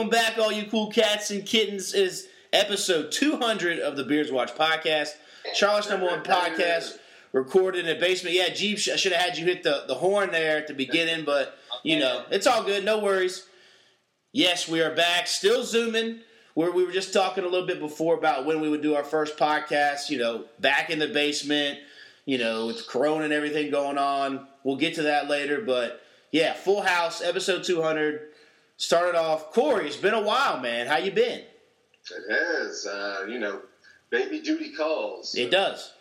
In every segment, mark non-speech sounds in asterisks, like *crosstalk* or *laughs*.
Welcome back, all you cool cats and kittens. Is episode 200 of the Beards Watch podcast, Charlotte's number one podcast, recorded in a basement. Yeah, Jeep, I should have had you hit the, the horn there at the beginning, but you know, it's all good. No worries. Yes, we are back. Still zooming. Where we were just talking a little bit before about when we would do our first podcast. You know, back in the basement. You know, with Corona and everything going on. We'll get to that later, but yeah, Full House, episode 200. Started off, Corey. It's been a while, man. How you been? It has, uh, you know, baby duty calls. It does.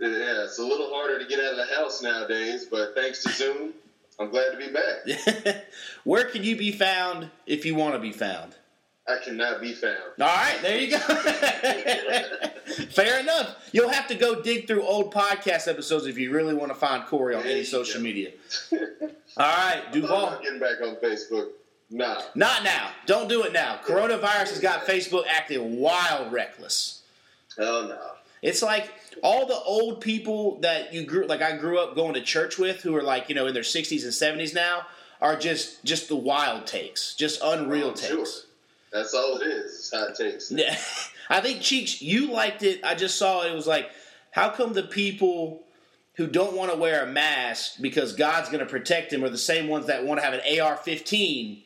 Yeah, it's a little harder to get out of the house nowadays, but thanks to Zoom, I'm glad to be back. *laughs* Where can you be found if you want to be found? I cannot be found. All right, there you go. *laughs* Fair enough. You'll have to go dig through old podcast episodes if you really want to find Corey on There any social go. media. *laughs* All right, I'm Duval. getting back on Facebook. Nah. Not now. Don't do it now. Coronavirus has got Facebook acting wild reckless. Oh, no. It's like all the old people that you grew like I grew up going to church with who are like, you know, in their 60s and 70s now are just just the wild takes, just unreal oh, I'm takes. sure. That's all it is. It's hot takes. Yeah. *laughs* I think Cheeks, you liked it. I just saw it. It was like, how come the people who don't want to wear a mask because God's going to protect them are the same ones that want to have an AR-15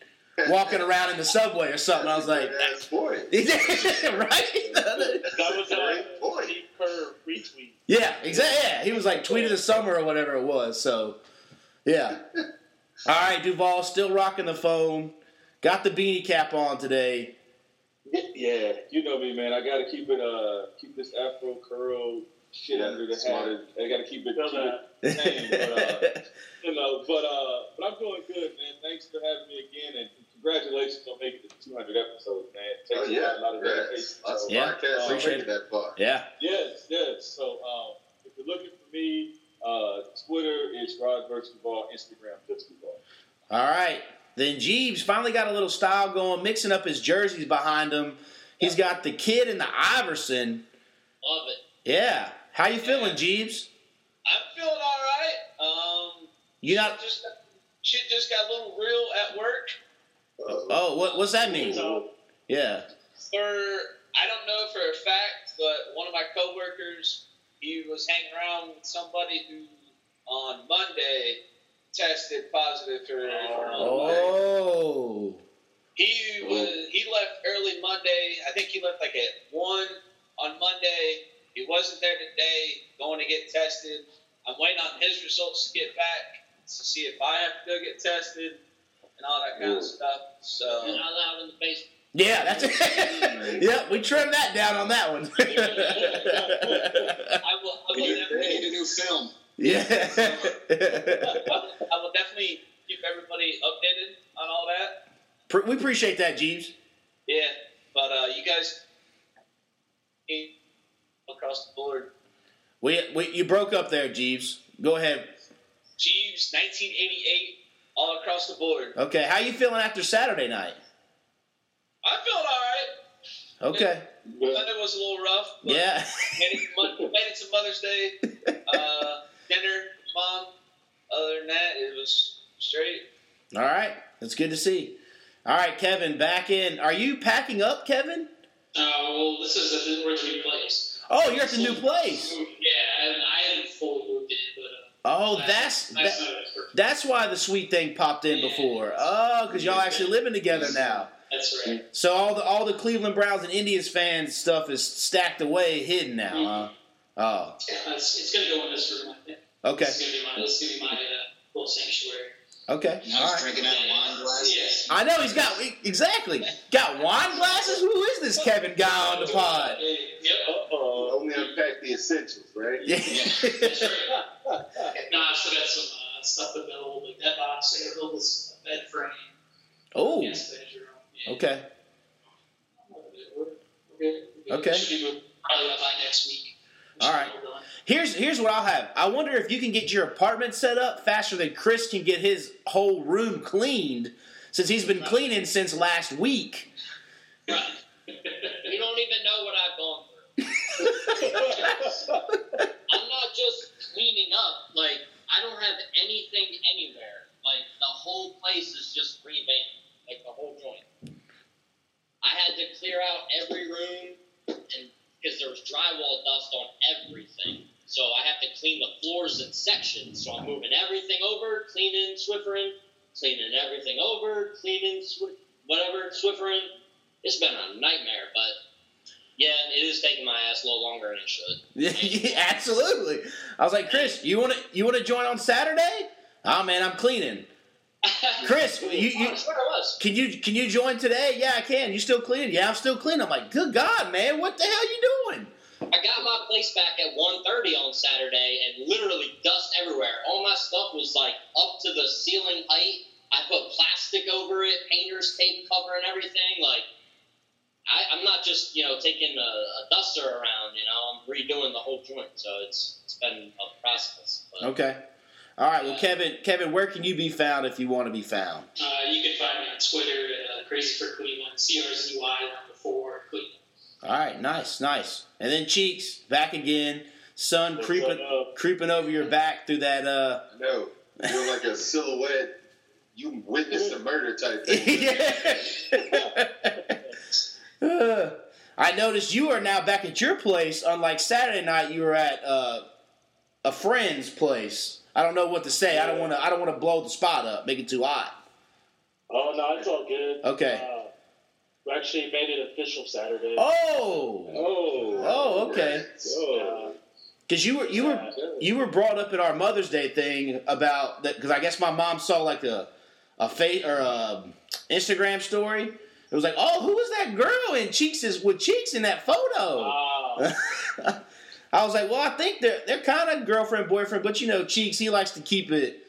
walking around in the subway or something? I was like, That's a good point. *laughs* right? That was a Great point. Steve Kerr retweet. yeah, exactly. Yeah, he was like tweet of the summer or whatever it was. So, yeah. *laughs* All right, Duval, still rocking the phone. Got the beanie cap on today. Yeah, you know me, man. I got to keep it, uh, keep this Afro curl shit Yeah, under the smart. hat. I got to keep it, Feel keep it tame. But, uh, *laughs* you know, but uh, but I'm doing good, man. Thanks for having me again, and congratulations on making it to 200 episodes, man. It Oh, yeah. a lot of dedication. Yes. Lots of So, Yeah, podcasts appreciate don't make it that far. yeah. Yes, yes. So um, if you're looking for me, uh, Twitter is Rod Versus Duval, Instagram just All right. Then Jeeves finally got a little style going, mixing up his jerseys behind him. He's got the kid and the Iverson. Love it. Yeah. How you feeling, Jeeves? I'm feeling all right. Um, You not? just shit just got a little real at work. Uh, Oh, what what's that mean? Yeah. for I don't know for a fact, but one of my coworkers, he was hanging around with somebody who on Monday tested positive for. Oh. He was he left early Monday. I think he left like at one on Monday. He wasn't there today, going to get tested. I'm waiting on his results to get back to see if I have to go get tested and all that kind Ooh. of stuff. So You're not allowed in the basement. Yeah, that's it. *laughs* yep, we trimmed that down on that one. *laughs* I will, I will You definitely, think. a new film. yeah. *laughs* I will definitely keep everybody updated on all that. Pre- we appreciate that, Jeeves. Yeah, but uh, you guys across the board. We, we you broke up there, Jeeves. Go ahead. Jeeves, 1988, all across the board. Okay, how you feeling after Saturday night? I'm feeling all right. Okay. Monday was a little rough. But Yeah. Made it, *laughs* made it to Mother's Day. Uh, dinner, mom. Other than that, it was straight. All right. That's good to see. All right, Kevin, back in. Are you packing up, Kevin? Oh, well, this is a, we're at the new place. Oh, you're at the new place. Yeah, I haven't, I haven't fully moved in, but Oh, that's that's that, that's why the sweet thing popped in before. Oh, because y'all actually living together now. That's right. So all the all the Cleveland Browns and Indians fans stuff is stacked away, hidden now. Huh? Oh, Yeah, it's, it's going to go in this room. I think. okay, It's going to be my, going to be my uh, little sanctuary. Okay. Now All he's right. drinking out of wine glasses. Yes. I know he's got exactly got wine glasses. Who is this Kevin guy on the pod? Yep. Uh-oh. Only unpack the essentials, right? Yeah. That's right. No, I still got some uh, stuff to build, like that box. I got to build this bed frame. oh, Guest bedroom. Yeah. okay. We're good. We're good. Okay. Should be probably by next week. All right. Here's here's what I'll have. I wonder if you can get your apartment set up faster than Chris can get his whole room cleaned, since he's been cleaning since last week. Right. You don't even know what I've gone through. *laughs* I'm not just cleaning up. Like I don't have anything anywhere. Like the whole place is just revamped. Like the whole joint. I had to clear out every room and because there's drywall dust on everything. So I have to clean the floors in sections. So I'm moving everything over, cleaning, swiffering, cleaning everything over, cleaning, sw- whatever, swiffering. It's been a nightmare, but yeah, it is taking my ass a little longer than it should. *laughs* yeah, absolutely. I was like, Chris, you want to you want to join on Saturday? Oh man, I'm cleaning. Chris, you- you- I swear I was. Can you can you join today? Yeah, I can. You still cleaning? Yeah, I'm still cleaning. I'm like, good God, man, what the hell you doing? I got my place back at 1.30 on Saturday and literally dust everywhere. All my stuff was like up to the ceiling height. I put plastic over it, painter's tape covering everything. Like, I, I'm not just, you know, taking a, a duster around, you know, I'm redoing the whole joint. So it's it's been a process. But Okay. All right. Well, Kevin, Kevin, where can you be found if you want to be found? Uh, you can find me on Twitter at uh, Crazy for Cleveland, C R Z Y number four Cleveland. All right. Nice, nice. And then cheeks back again. Sun What's creeping up? creeping over your back through that. uh No, you're like a silhouette. You witnessed a murder type thing. *laughs* Uh, *laughs* I noticed you are now back at your place. Unlike Saturday night, you were at uh, a friend's place. I don't know what to say. I don't want to. I don't want to blow the spot up, make it too hot. Oh no, it's all good. Okay. Uh, we actually made it official Saturday. Oh, Oh. oh, okay. Oh. Because you were you were you were brought up at our Mother's Day thing about that. Because I guess my mom saw like a a face or a Instagram story. It was like, oh, who was that girl in cheeks is with cheeks in that photo? *laughs* I was like, well, I think they're they're kind of girlfriend boyfriend, but you know, cheeks he likes to keep it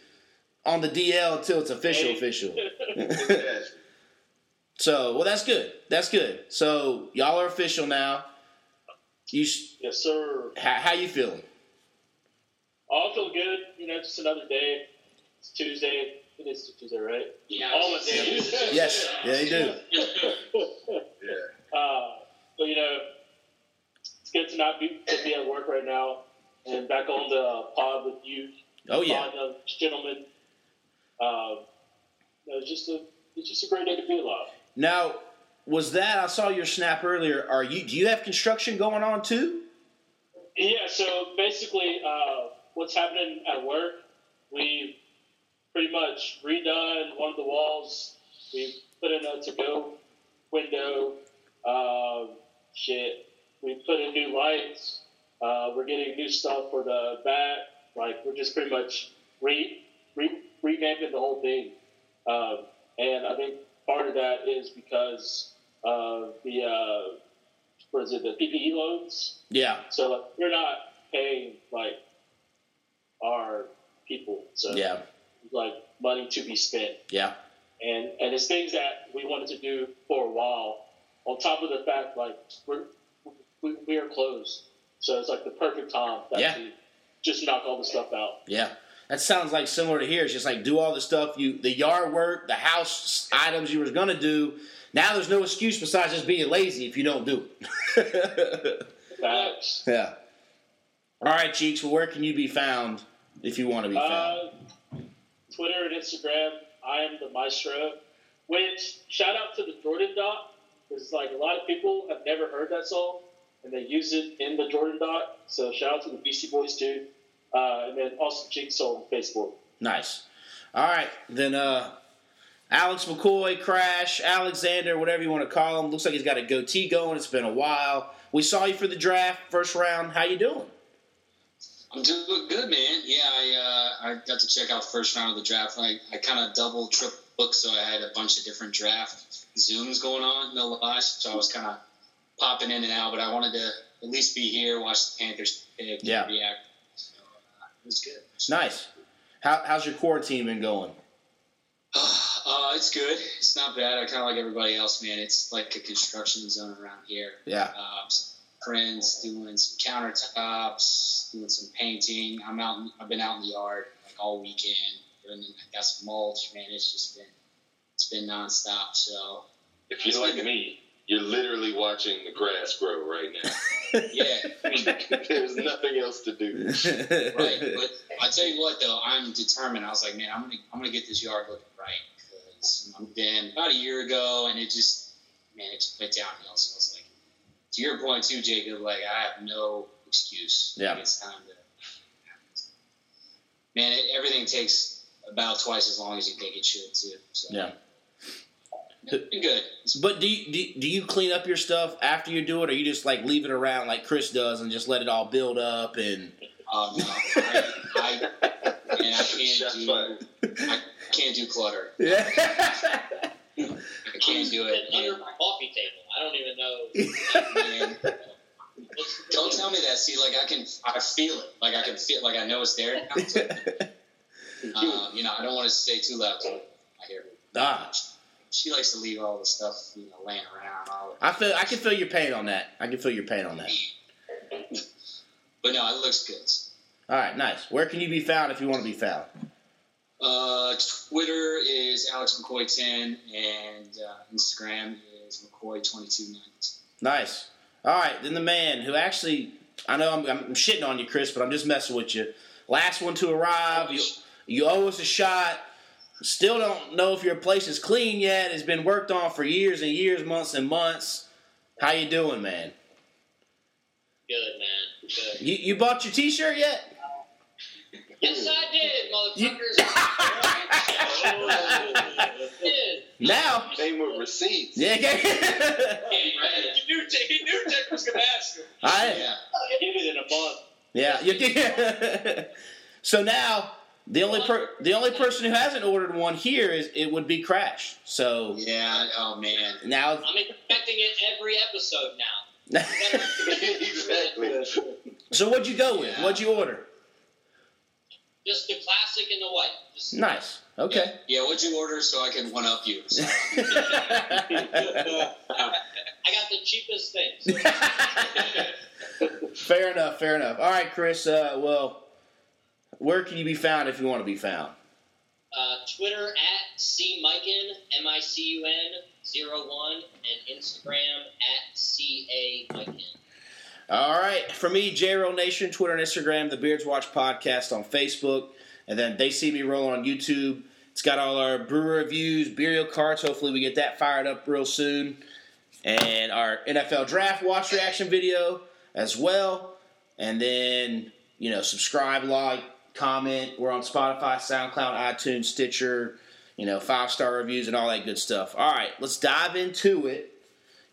on the DL until it's official Hey. official. Yeah. *laughs* *laughs* so, well, that's good. That's good. So y'all are official now. You s- yes, sir. how, how you feeling? I feel good. You know, just another day. It's Tuesday. It is Tuesday, right? Yeah. All my days. Yes, yeah, they do. *laughs* Yeah. uh, but you know, it's good to not be to be at work right now and back on the pod with you, Oh yeah, pod of gentlemen. Uh, it was just a it's just a great day to be alive. Now, was that I saw your snap earlier? Are you do you have construction going on too? Yeah, so basically, uh, what's happening at work, we've pretty much redone one of the walls. We put in a to-go window. Uh, shit, we put in new lights. Uh, we're getting new stuff for the back. Like we're just pretty much re, re revamping the whole thing. Um, and I think part of that is because of the uh, what is it, the PPE loads. Yeah, So like, we're not paying like our people. So yeah, like money to be spent, yeah, and and it's things that we wanted to do for a while. On top of the fact, like we're we, we are closed, so it's like the perfect time to Yeah. just knock all the stuff out. yeah. That sounds like similar to here. It's just like do all the stuff you, the yard work, the house items you was gonna do. Now there's no excuse besides just being lazy if you don't do it. *laughs* Facts. yeah. All right, cheeks. Well, where can you be found if you want to be found? Uh, Twitter and Instagram. I am the maestro. Which shout out to the Jordan Dot because like a lot of people have never heard that song and they use it in the Jordan Dot. So shout out to the Beastie Boys too, uh, and then also Jigsaw on Facebook. Nice. All right, then uh, Alex McCoy, Crash, Alexander, whatever you want to call him. Looks like he's got a goatee going. It's been a while. We saw you for the draft, first round. How you doing? I'm doing good, man. Yeah, I uh, I got to check out first round of the draft. I, I kind of double trip booked, so I had a bunch of different draft zooms going on. No lies, so I was kind of popping in and out. But I wanted to at least be here, watch the Panthers pick, Yeah. and react. So uh, it was good. Nice. How, how's your quarantine been going? *sighs* Uh, it's good. It's not bad. I kind of like everybody else, man. It's like a construction zone around here. Yeah. um, some friends doing some countertops, doing some painting. I'm out. In, I've been out in the yard like all weekend. And I got some mulch, man. It's just been it's been nonstop. So If you're like me, you're literally watching the grass grow right now. *laughs* yeah, *laughs* There's nothing else to do. right. But I tell you what, though, I'm determined. I was like, man, I'm gonna I'm gonna get this yard looking right because I've been about a year ago, and it just man, it just went downhill. So I was like, to your point too, Jacob. Like I have no excuse. Yeah. Like, it's time to. man, it, everything takes about twice as long as you think it should too. So Yeah. Been good. But do you, do, do you clean up your stuff after you do it, or you just like leave it around like Chris does and just let it all build up and? Um, no, I, I, man, I can't Shots do fired. I can't do clutter. Yeah. I can't do it. Under And, my coffee table. I don't even know. man, *laughs* don't tell me that. See, like I can, I feel it. Like I can feel, like I know it's there. *laughs* Um, you know, I don't want to say too loud. So I hear. her. ah, She likes to leave all the stuff, you know, laying around. All I feel I can feel your pain on that. I can feel your pain on that. *laughs* But no, it looks good. All right, nice. Where can you be found if you want to be found? Uh, Twitter is Alex McCoy ten, and uh, Instagram is McCoy twenty two ninety. Nice. All right, then the man who actually, I know I'm, I'm shitting on you, Chris, but I'm just messing with you. Last one to arrive. You, you owe us a shot. Still don't know if your place is clean yet. It's been worked on for years and years, months and months. How you doing, man? Good, man. Good. You, you bought your T-shirt yet? Yes, I did, motherfuckers. did. *laughs* Now, Came with receipts. yeah. okay. He knew, he knew Dick was going to ask him. I, Yeah. Give it in a month. Yeah. you- *laughs* did. so now the only per, the only person who hasn't ordered one here is it would be Crash. So Yeah. Oh man. now, I'm expecting it every episode now. *laughs* exactly. so what'd you go with? What'd you order? Just the classic and the white. Just Nice. Okay. Yeah. What'd you order so I can one up you? So, *laughs* I got the cheapest things. *laughs* fair enough. Fair enough. All right, Chris. Uh, well, where can you be found if you want to be found? Uh, Twitter at cmicun, M I C U N zero one, and Instagram at C A Micun. All right. For me, JRoll Nation, Twitter and Instagram, the Beards Watch podcast on Facebook, and then they see me rolling on YouTube. It's got all our brewer reviews, burial carts. Hopefully, we get that fired up real soon, and our NFL draft watch reaction video as well. And then you know, subscribe, like, comment. We're on Spotify, SoundCloud, iTunes, Stitcher. You know, five star reviews and all that good stuff. All right, let's dive into it.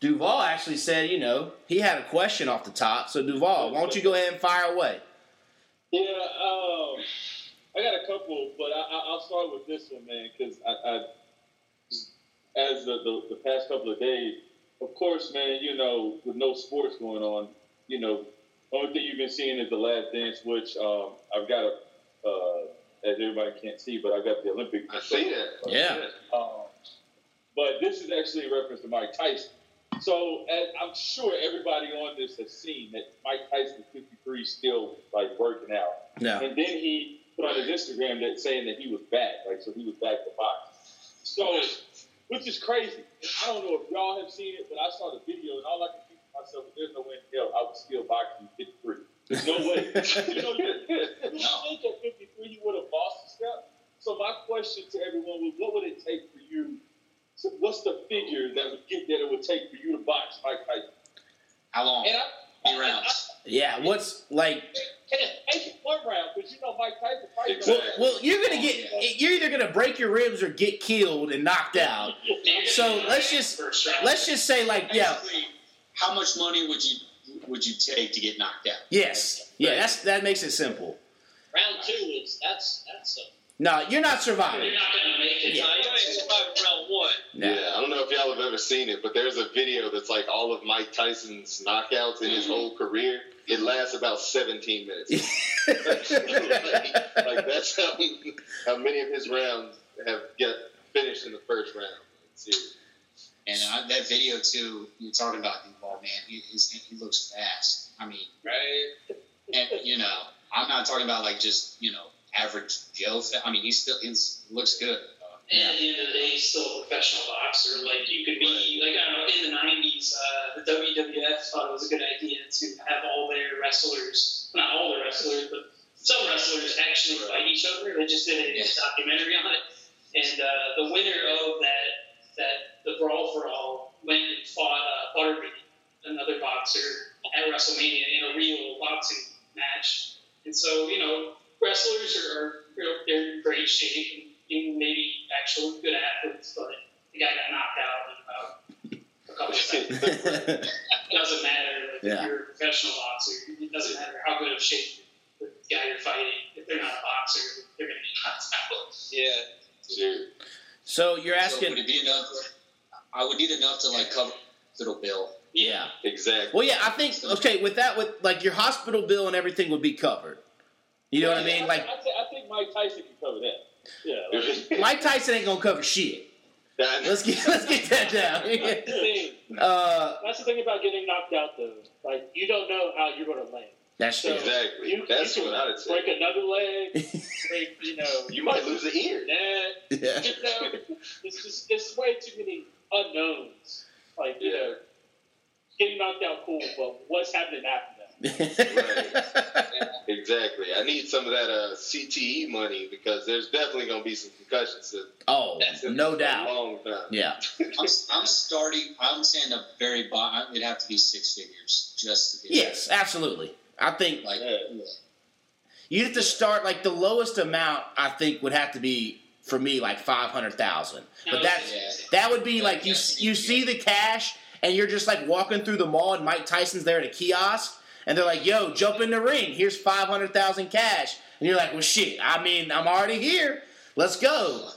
Duval actually said, you know, he had a question off the top. So Duval, why don't you go ahead and fire away? Yeah, um, I got a couple, but I, I, I'll start with this one, man, because I, I, as the, the, the past couple of days, of course, man, you know, with no sports going on, you know, only thing you've been seeing is the Last Dance, which um, I've got a, uh, as everybody can't see, but I've got the Olympic. I see that. Yeah. Um, but this is actually a reference to Mike Tyson. So as I'm sure everybody on this has seen that Mike Tyson, 53, still like working out. No. And then he put on his Instagram that saying that he was back, like so he was back to box. So, which is crazy. I don't know if y'all have seen it, but I saw the video and all I can think to myself is there's no way in hell I was still box at 53. There's no way. *laughs* you know, you, you think at 53 you would have lost a step. So my question to everyone was, what would it take for you? So what's the figure that would get that it would take for you to box Mike Tyson? How long? And I, Eight rounds. Yeah, what's like? Make it one round because you know Mike Tyson fighting. Well, well, you're gonna get. You're either gonna break your ribs or get killed and knocked out. *laughs* So let's just let's just say like yeah, how much money would you would you take to get knocked out? yes, yeah. That's that makes it simple. Round two is that's that's a No, you're not surviving. You're not going to make it. Yeah. You ain't surviving round one. No. Yeah, I don't know if y'all have ever seen it, but there's a video that's like all of Mike Tyson's knockouts in his mm-hmm. whole career. It lasts about 17 minutes. *laughs* like that's how, how many of his rounds have get finished in the first round. Seriously. And uh, that video too, you're talking about Duval, man. He, he looks fast. I mean, Right? and you know, I'm not talking about like just you know average Joe. I mean, he still he's looks good. Uh, And at the end of the day, he's still a professional boxer. Like you could be, like I don't know, in the '90s, uh, the WWF thought it was a good idea to have all their wrestlers, not all their wrestlers, but some wrestlers actually fight each other. They just did a Yes. documentary on it, and uh, the winner of that that the brawl for all went and fought uh, Butterbean, another boxer, at WrestleMania in a real boxing match. And so, you know, wrestlers are, are in great shape and maybe actually good athletes, but the guy got knocked out in about a couple of seconds. *laughs* It doesn't matter. Like, Yeah. If you're a professional boxer, it doesn't matter how good of shape the guy you're fighting. If they're not a boxer, they're going to be knocked out. Yeah. Sure. so you're So asking. would it be enough? I would need enough to like cover little bill. yeah. Exactly. Well, yeah, I think okay with that, with like your hospital bill and everything would be covered. You know what I mean? Like I, think, I think Mike Tyson can cover that. Yeah. *laughs* Like, Mike Tyson ain't gonna cover shit. Let's get *laughs* let's get that down. *laughs* uh, That's the thing about getting knocked out, though. Like you don't know how you're going to land. that's true. Exactly. You, That's you can what I'd say. break another leg. break, you know, You might lose an ear. neck. Yeah. You know, it's just it's way too many unknowns. Like you Yeah. know, getting knocked out, cool, but what's happening after that? *laughs* Exactly. I need some of that uh, CTE money because there's definitely going to be some concussions. to- oh, no doubt. long time. Yeah. *laughs* I'm, I'm starting. I'm saying the very bottom. It'd have to be six figures just to be Yes, absolutely. I think Like yeah. you have to start like the lowest amount. I think would have to be for me like five hundred thousand. But oh, that's yeah. that would be like you you see the cash and you're just like walking through the mall and Mike Tyson's there at a kiosk and they're like, "Yo, jump in the ring. Here's five hundred thousand cash." And you're like, "Well, shit. I mean, I'm already here. Let's go."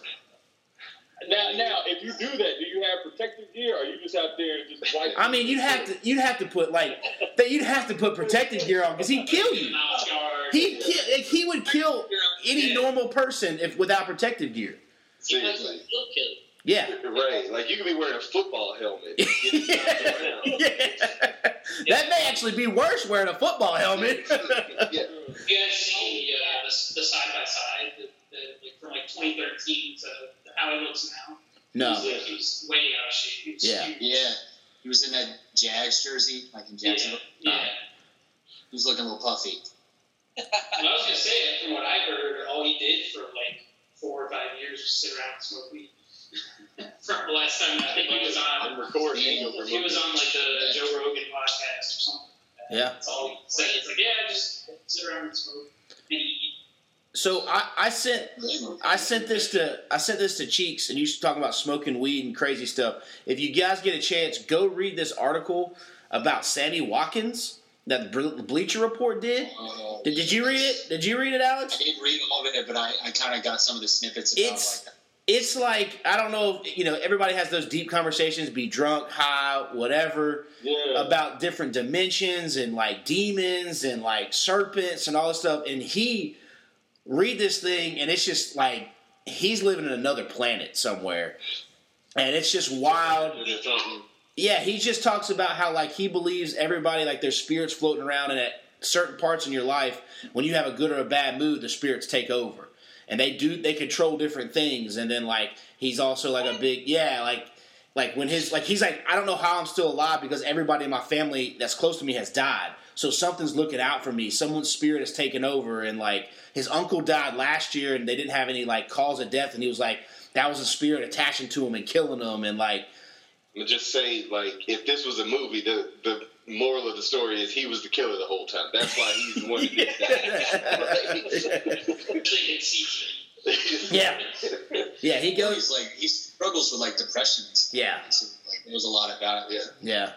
Now, now, if you do that, do you have protective gear, or are you just out there just white? I mean, you'd have to you'd have to put like that. You'd have to put protective gear on because he'd kill you. He ki- like, he would kill any normal person if without protective gear. Seriously. He'll kill. Yeah. Right. Like you could be wearing a football helmet. *laughs* yeah. That may actually be worse wearing a football helmet. *laughs* yeah. You guys see uh, the, the side by side, the, the, like from like 2013 to how he looks now. no. He's, like, he's way out of shape. He's Yeah. huge. Yeah, he was in that Jags jersey, like in Yeah. Jacksonville. yeah. Uh, he was looking a little puffy. I was gonna say, from what I heard, all he did for like four or five years was sit around and smoke weed. *laughs* from the last time I think he was on, I'm recording. He- he was on like the Joe Rogan podcast or something. Like that. Yeah. That's all he said. It's like, yeah, just sit around and smoke and eat. So I, I sent I sent this to I sent this to Cheeks and you should talk about smoking weed and crazy stuff. If you guys get a chance, go read this article about Sammy Watkins that the Bleacher Report did. Uh, Did, did you read it? Did you read it, Alex? I didn't read all of it, but I, I kind of got some of the snippets about It's- like It's like I don't know. if- You know, everybody has those deep conversations, be drunk, high, whatever. yeah. about different dimensions and like demons and like serpents and all this stuff. And he read this thing and it's just like he's living in another planet somewhere. And it's just wild. Yeah, he just talks about how like he believes everybody like there's spirits floating around and at certain parts in your life, when you have a good or a bad mood, the spirits take over. And they do they control different things and then like he's also like a big yeah, like like when his like he's like I don't know how I'm still alive because everybody in my family that's close to me has died. So something's looking out for me. Someone's spirit has taken over and like his uncle died last year and they didn't have any like cause of death and he was like that was a spirit attaching to him and killing him and like just say, like, if this was a movie, the the moral of the story is he was the killer the whole time. That's why he's the one who did They can see yeah. Yeah, he you know, goes he's like he struggles with like depression. Yeah. So, like there was a lot about it. Yeah. Yeah.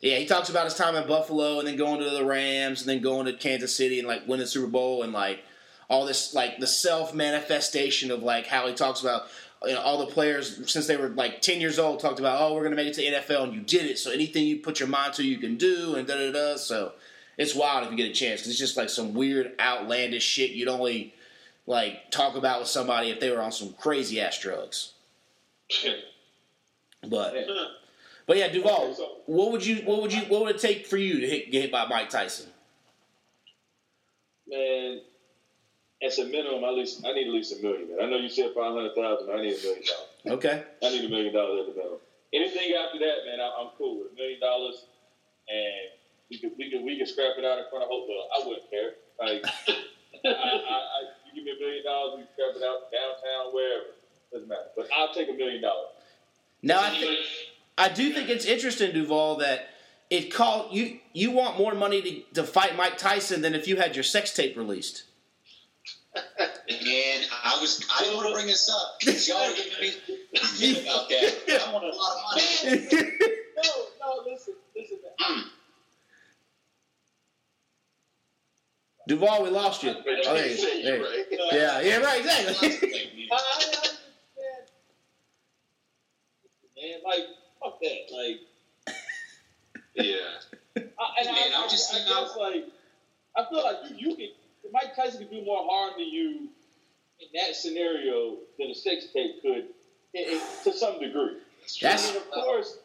Yeah, he talks about his time in Buffalo and then going to the Rams and then going to Kansas City and like winning the Super Bowl and like all this like the self manifestation of like how he talks about you know all the players since they were like 10 years old talked about oh we're going to make it to NFL and you did it. So anything you put your mind to you can do and da da da so it's wild if you get a chance 'cause it's just like some weird outlandish shit you'd only like talk about with somebody if they were on some crazy ass drugs. But but yeah Duval what would you what would you what would it take for you to hit, get hit by Mike Tyson? Man, at a minimum, at least I need at least a million. Man. I know you said five hundred thousand. I need a million dollars. Okay. I need a million dollars at the minimum. Anything after that, man, I, I'm cool with a million dollars, and we could we could we could scrap it out in front of Hope. Well, I wouldn't care. Like, *laughs* I, I, I, you give me a million dollars, we can scrap it out downtown, wherever. Doesn't matter. But I'll take a million dollars. Now I think I do think it's interesting, Duval, that it called you you want more money to, to fight Mike Tyson than if you had your sex tape released. And I was. I didn't want to bring this up. Y'all are giving me shit about that. *laughs* I want a lot of money. *laughs* No, no, listen, listen. Mm. *clears throat* Duval, we lost you. But Oh, there you there you you- right. Yeah, yeah, right, exactly. I, I understand. Man, like, fuck that. Like, Yeah. I, and Man, I, I'm I, just I saying, guess, like, I feel like you, you can, Mike Tyson could do more harm to you in that scenario than a sex tape could, in, in, to some degree. That's, I mean, of course.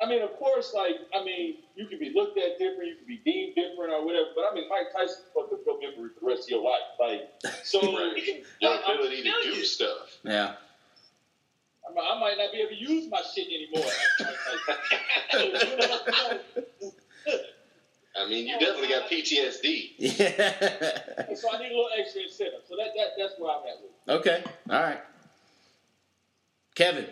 I mean, of course, like, I mean, you can be looked at different, you can be deemed different or whatever, but I mean, Mike Tyson fucked up your memory for the rest of your life. Like, so, *laughs* Right. Your ability to do stuff. yeah. I, might- not be able to use my shit anymore. I mean, you definitely got PTSD. Yeah. so I need a little extra incentive. So that, that that's where I'm at with. okay. All right. Kevin.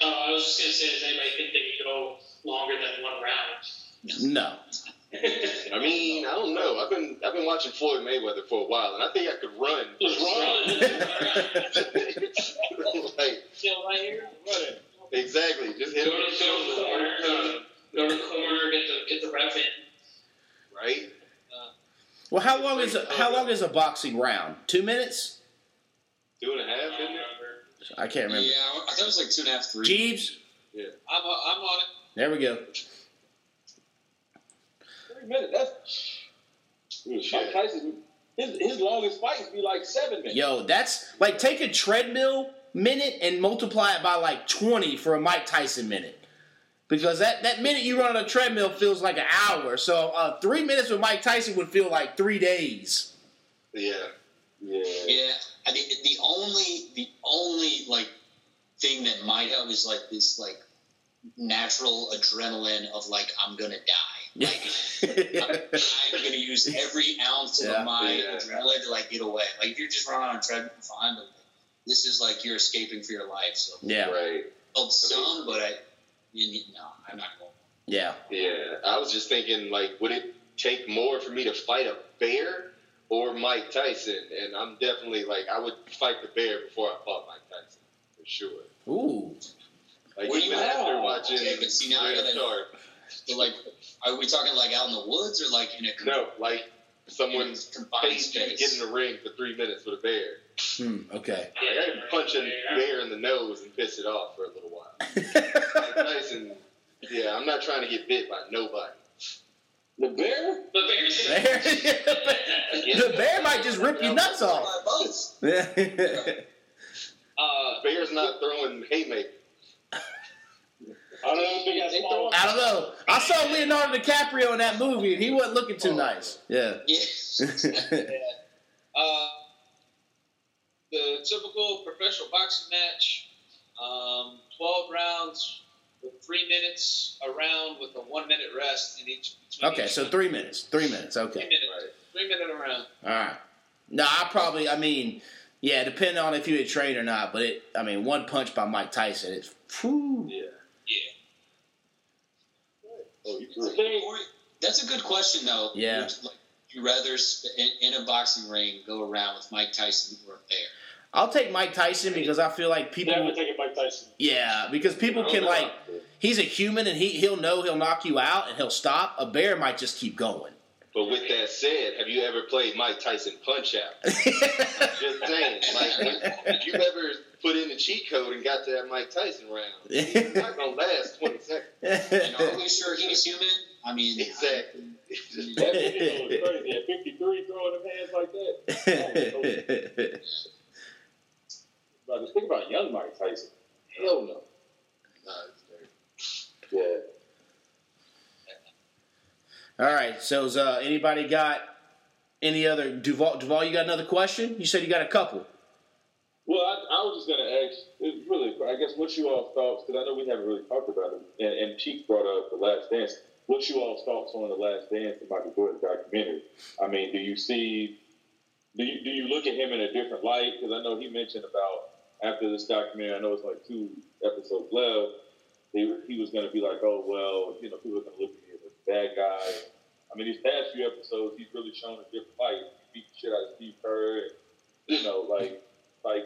Uh, I was just gonna say, does anybody think they could go longer than one round? No. I mean, I don't know. I've been I've been watching Floyd Mayweather for a while, and I think I could run. Just run. *laughs* *laughs* like Chill right here. Running. exactly, just hit Go him to, in the go to the shoulder, corner, go to the corner, get the get the ref in. right? Well, how long is a, how long is a boxing round? Two minutes? Two and a half. and a I half, don't isn't it? I can't remember. Yeah, remember. I thought it was like two and a half, three. Jeeves. Yeah. I'm, I'm on it. There we go. Three minutes. That's Mike Tyson. His his longest fights be like seven minutes. Yo, that's like take a treadmill minute and multiply it by like twenty for a Mike Tyson minute. Because that, that minute you run on a treadmill feels like an hour. So uh, three minutes with Mike Tyson would feel like three days. Yeah. Yeah. Yeah, I think the only the only like thing that might help is like this like natural adrenaline of like I'm gonna die. Like I'm, I'm gonna use every ounce Yeah. of my Yeah. adrenaline to like get away. Like if you're just running on a treadmill, fine, but this is like you're escaping for your life. So yeah, Right. help some, but I you need, no, I'm not going. yeah. Yeah. I was just thinking, like, would it take more for me to fight a bear or Mike Tyson? And I'm definitely like, I would fight the bear before I fought Mike Tyson for sure. Ooh. Like What even you- after watching Okay, but see, now I Red gotta- Shark. But like, are we talking like out in the woods or like in a No, like someone in confined you space? get in the ring for three minutes with a bear. Hmm, okay. Like, I can punch a bear in the nose and piss it off for a little while. *laughs* Mike Tyson, yeah, I'm not trying to get bit by nobody. The bear? The Bears. Bear- the bear might just rip your nuts off. Both. *laughs* Uh, Bear's not throwing haymakers. I don't know. They small. I don't know. I saw Leonardo DiCaprio in that movie, and he wasn't looking too nice. Yeah. *laughs* Yeah. uh, the typical professional boxing match, um, 12 rounds with three minutes a round with a one minute rest in each. Okay, each so round. three minutes. Three minutes. okay. Three Okay. minutes. Right. Three minute a round. All right. No, I probably. I mean, yeah, depending on if you had trained or not. But it. I mean, one punch by Mike Tyson. It's. Whew. Yeah. Yeah. Oh, you The great. Or- That's a good question, though. Yeah. Would you, like, you rather in, in a boxing ring go around with Mike Tyson or a bear? I'll take Mike Tyson because I feel like people. never taking Mike Tyson. Yeah, because people can like. He's a human and he he'll know he'll knock you out and he'll stop. A bear might just keep going. But with that said, have you ever played Mike Tyson Punch Out? *laughs* Just saying, like, when- if you ever put in the cheat code and got to that Mike Tyson round, it's *laughs* not gonna last twenty seconds. And are we sure he's human? I mean, Exactly. That video was crazy. At 53, throwing them hands like that. But just think about young Mike Tyson. Hell no. Yeah. All right. So, uh, anybody got any other Duval? Duval, you got another question? You said you got a couple. Well, I, I was just going to ask, uh, really, I guess, what you all thoughts? Because I know we haven't really talked about it, and, and Cheeks brought up the Last Dance. What's you all thoughts on the Last Dance, the Michael Jordan documentary? I mean, do you see, do you, do you look at him in a different light? Because I know he mentioned about after this documentary, I know it's like two episodes left. He, he was going to be like, oh well, you know, people are going to look at me as a bad guy. I mean, these past few episodes, he's really shown a different light. He beat the shit out of Steve Kerr, and, you know, like like,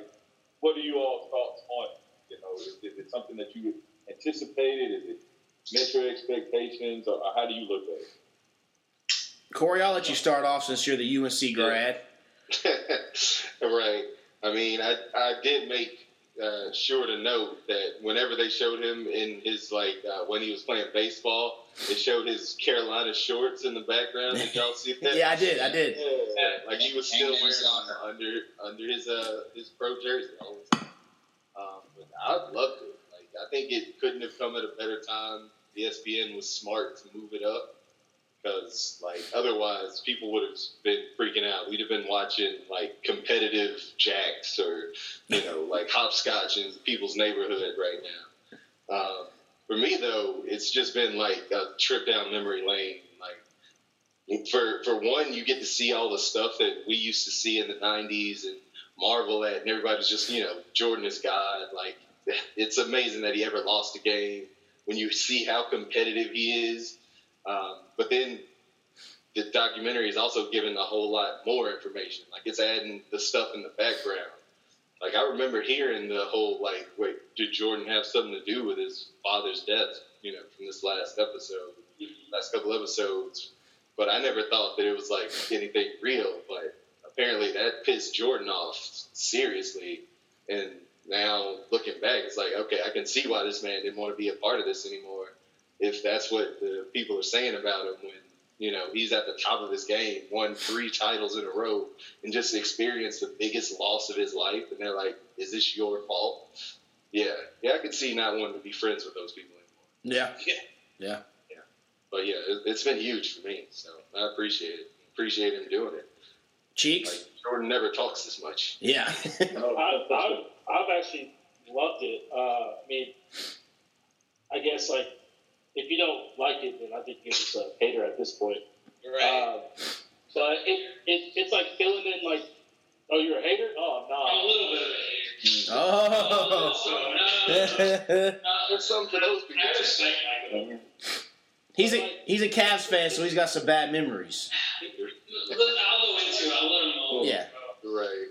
what are you all thoughts on? You know, is, is, it something that you anticipated? Is it met your expectations, or, or how do you look at it? Corey, I'll let you start off since you're the UNC grad. *laughs* right. I mean, I I did make uh, sure to note that whenever they showed him in his like uh, when he was playing baseball they showed his Carolina shorts in the background. Did y'all see that? *laughs* Yeah, I did. I did. Yeah, like he was still Hangman wearing under under his uh his pro jersey all the time. Um, but I loved it. Like I think it couldn't have come at a better time. ESPN was smart to move it up because like otherwise people would have been freaking out. We'd have been watching like competitive jacks or you know like hopscotch in people's neighborhood right now. Um, for me though, it's just been like a trip down memory lane. Like for for one, you get to see all the stuff that we used to see in the '90s and marvel at, and everybody's just you know Jordan is God. Like *laughs* it's amazing that he ever lost a game. When you see how competitive he is, um, but then the documentary is also giving a whole lot more information. Like it's adding the stuff in the background. Like I remember hearing the whole like, wait, did Jordan have something to do with his father's death? You know, from this last episode, last couple episodes. But I never thought that it was like anything real. But apparently that pissed Jordan off seriously. And now looking back, it's like, okay, I can see why this man didn't want to be a part of this anymore. If that's what the people are saying about him when you know he's at the top of his game, won three titles in a row, and just experienced the biggest loss of his life, and they're like, "Is this your fault?" Yeah, yeah, I could see not wanting to be friends with those people anymore. Yeah. *laughs* Yeah. Yeah. yeah. But yeah, it, it's been huge for me, so I appreciate it. Appreciate him doing it. Cheeks. Like Jordan never talks this much. Yeah. *laughs* *laughs* I've, I've, I've actually loved it. Uh, I mean, I guess like if you don't like it, then I think you're just a hater at this point. Right. Um, but it, it it's like filling in like, oh, you're a hater? Oh A little bit of a hater. oh. *laughs* So, no, no, no. There's some for those. I respect Michael. he's a he's a Cavs fan, so he's got some bad memories. I'll go into it. I'll let him know. Yeah. Right.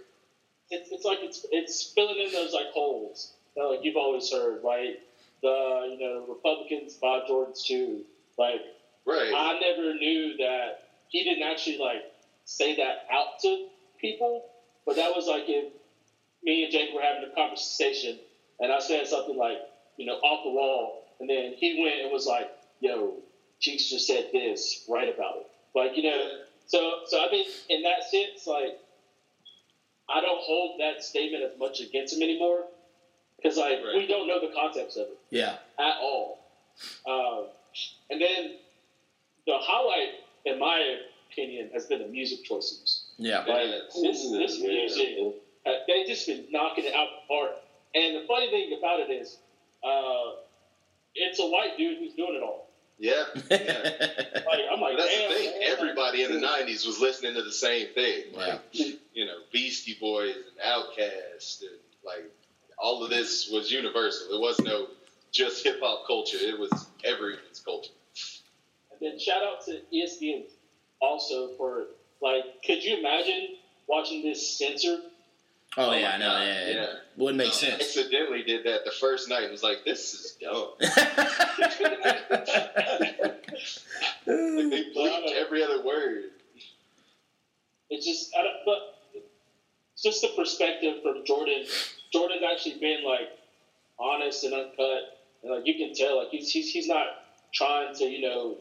It's, it's like it's it's filling in those like holes that like you've always heard, right? The you know Republicans buy Jordans too. Like Right. I never knew that he didn't actually like say that out to people, but that was like if me and Jake were having a conversation and I said something like, you know, off the wall, and then he went and was like, "Yo, Cheeks just said this, right about it." Like you know, so so I mean, in that sense, like I don't hold that statement as much against him anymore because like Right. we don't know the context of it Yeah. at all. Um, and then the highlight, in my opinion, has been the music choices. Yeah. Like this, this Yeah. music, uh, they just been knocking it out the park. And the funny thing about it is, uh, it's a white dude who's doing it all. Yeah. *laughs* Yeah. Like I'm like, That's damn, the thing. man. Everybody in the '90s was listening to the same thing. Like, Yeah. you know, Beastie Boys and Outkast, and like all of this was universal. It was no just hip hop culture. It was everyone's culture. And then shout out to ESPN also for like, could you imagine watching this censored? Oh, oh my yeah, I know. God, Yeah, yeah. It wouldn't make I sense. accidentally did that the first night and was like, "This is dumb." *laughs* Like they bleeped every other word. It's just, I don't, but it's just the perspective from Jordan. Jordan's actually been like honest and uncut, and like you can tell, like he's he's, he's not trying to you know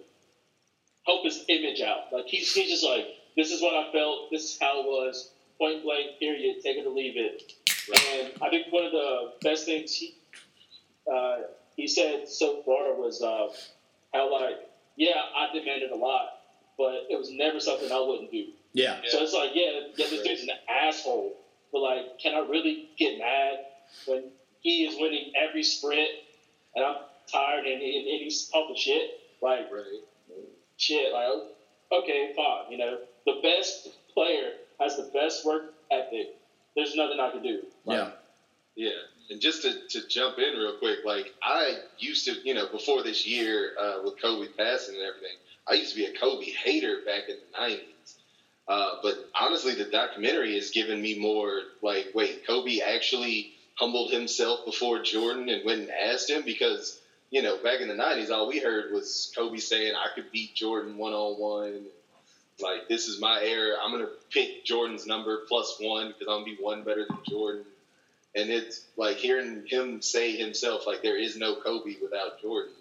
help his image out. Like he's he's just like this is what I felt, this is how it was, point blank, period, take it or leave it. And I think one of the best things he uh, he said so far was uh, how like yeah I demanded a lot, but it was never something I wouldn't do. Yeah. So it's like, yeah, yeah, this dude's an asshole. But like, can I really get mad when he is winning every sprint and I'm tired and, and, and he's talking shit? Like, Right. shit, like, okay, fine. You know, the best player has the best work ethic. There's nothing I can do. Like, Yeah. Yeah, and just to, to jump in real quick, like I used to, you know, before this year uh, with Kobe passing and everything, I used to be a Kobe hater back in the '90s. Uh, but honestly, the documentary has given me more like, wait, Kobe actually humbled himself before Jordan and went and asked him because you know back in the '90s, all we heard was Kobe saying, "I could beat Jordan one on one." Like this is my era. I'm gonna pick Jordan's number plus one because I'm gonna be one better than Jordan. And it's like hearing him say himself, like there is no Kobe without Jordan.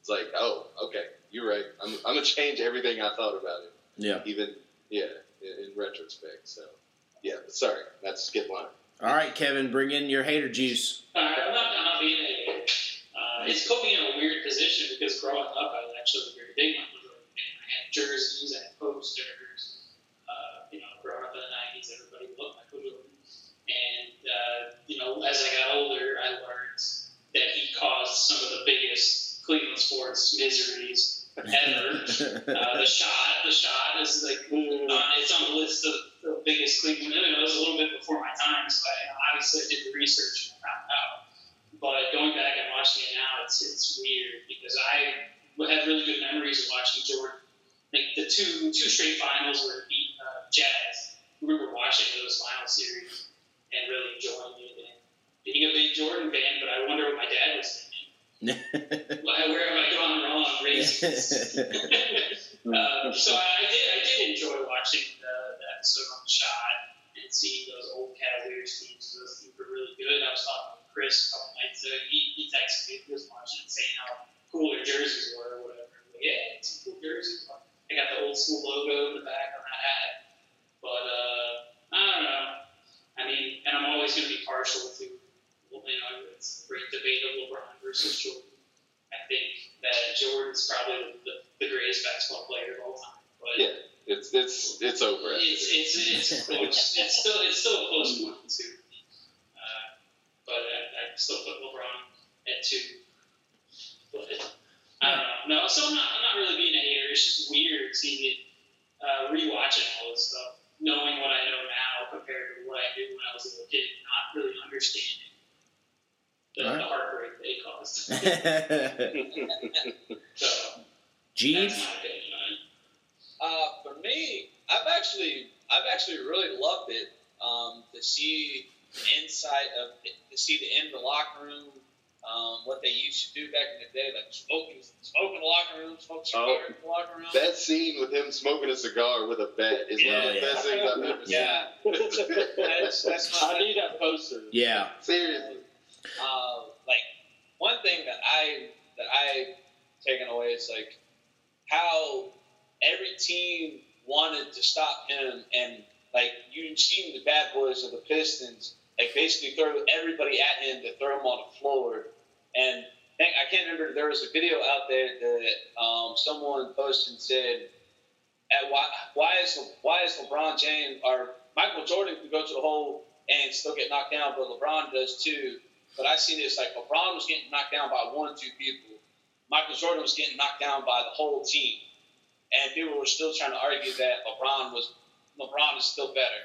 It's like, oh, okay, you're right. I'm, I'm gonna change everything I thought about it. Yeah. Even yeah, in, in retrospect. So yeah, but sorry, that's skip line. All right, Kevin, bring in your hater juice. Uh, I'm not, I'm not being a hater. Uh, it's put me in a weird position because growing up, I was actually a very big Michael Jordan fan. I had jerseys, I had posters. Uh, you know, growing up in the 90s, everybody loved Michael Jordan. And, uh, you know, as I got older, I learned that he caused some of the biggest Cleveland sports miseries ever. Uh, the shot, the shot is like on, it's on the list of the biggest Cleveland. It was a little bit before my time, so I, you know, obviously I did the research and found out. But going back and watching it now, it's it's weird because I have really good memories of watching Jordan. Like the two two straight finals where he beat uh, Jazz. I remember watching those final series and really enjoying it and being a big Jordan fan. But I wonder what my dad was thinking. *laughs* Why- Where have I gone wrong *laughs* uh, so I, did I did enjoy watching the, the episode on the shot and seeing those old Cavaliers teams. Those teams were really good. I was talking with Chris a couple nights ago. He, he texted me he was watching saying how cool their jerseys were or whatever. But yeah, it's some cool jerseys. I got the old school logo in the back on that hat. But uh, I don't know. I mean, and I'm always going to be partial to, well, you know, it's a great debate of LeBron versus Jordan. I think that Jordan's probably the, the greatest basketball player of all time. But Yeah, it's it's it's over. it's, it's, it's *laughs* close. It's still it's still a close one too. Uh, but I, I still put LeBron at two. But I don't know. No, so I'm not, I'm not really being a hater. It's just weird seeing it, uh, rewatching all this stuff, knowing what I know now compared to what I did when I was a little kid, not really understanding the, Alright. the heartbreak they caused. so Jeeves? that's my opinion on it. Uh, for me, I've actually I've actually really loved it um, to see the insight of to see the end of the locker room, um, what they used to do back in the day, like smoking smoking in the locker room, smoking Oh. in the locker room. That scene with him smoking a cigar with a bat is one of the Yeah, best things I've ever seen. yeah, that's that's my I need that poster. Yeah. Seriously. uh, like one thing that I that I taken away is like how every team wanted to stop him and like you seen the bad boys of the Pistons like basically throw everybody at him to throw him on the floor and I can't remember there was a video out there that um, someone posted and said why why is why is LeBron James or Michael Jordan can go to the hole and still get knocked down, but LeBron does too. But I see this like LeBron was getting knocked down by one or two people. Michael Jordan was getting knocked down by the whole team, and people were still trying to argue that LeBron was LeBron is still better.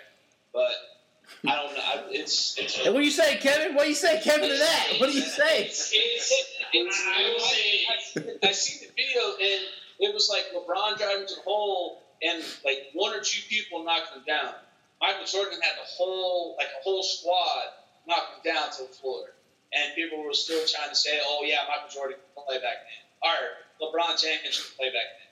But I don't know. I, it's it's. And what do you say, Kevin? What do you say, Kevin, to that? What do you say? It's, it's, I will say I, I see the video and it was like LeBron driving to the hole and like one or two people knocked him down. Michael Jordan had the whole like a whole squad knock him down to the floor, and people were still trying to say, "Oh yeah, Michael Jordan can play back then," or LeBron James can play back then.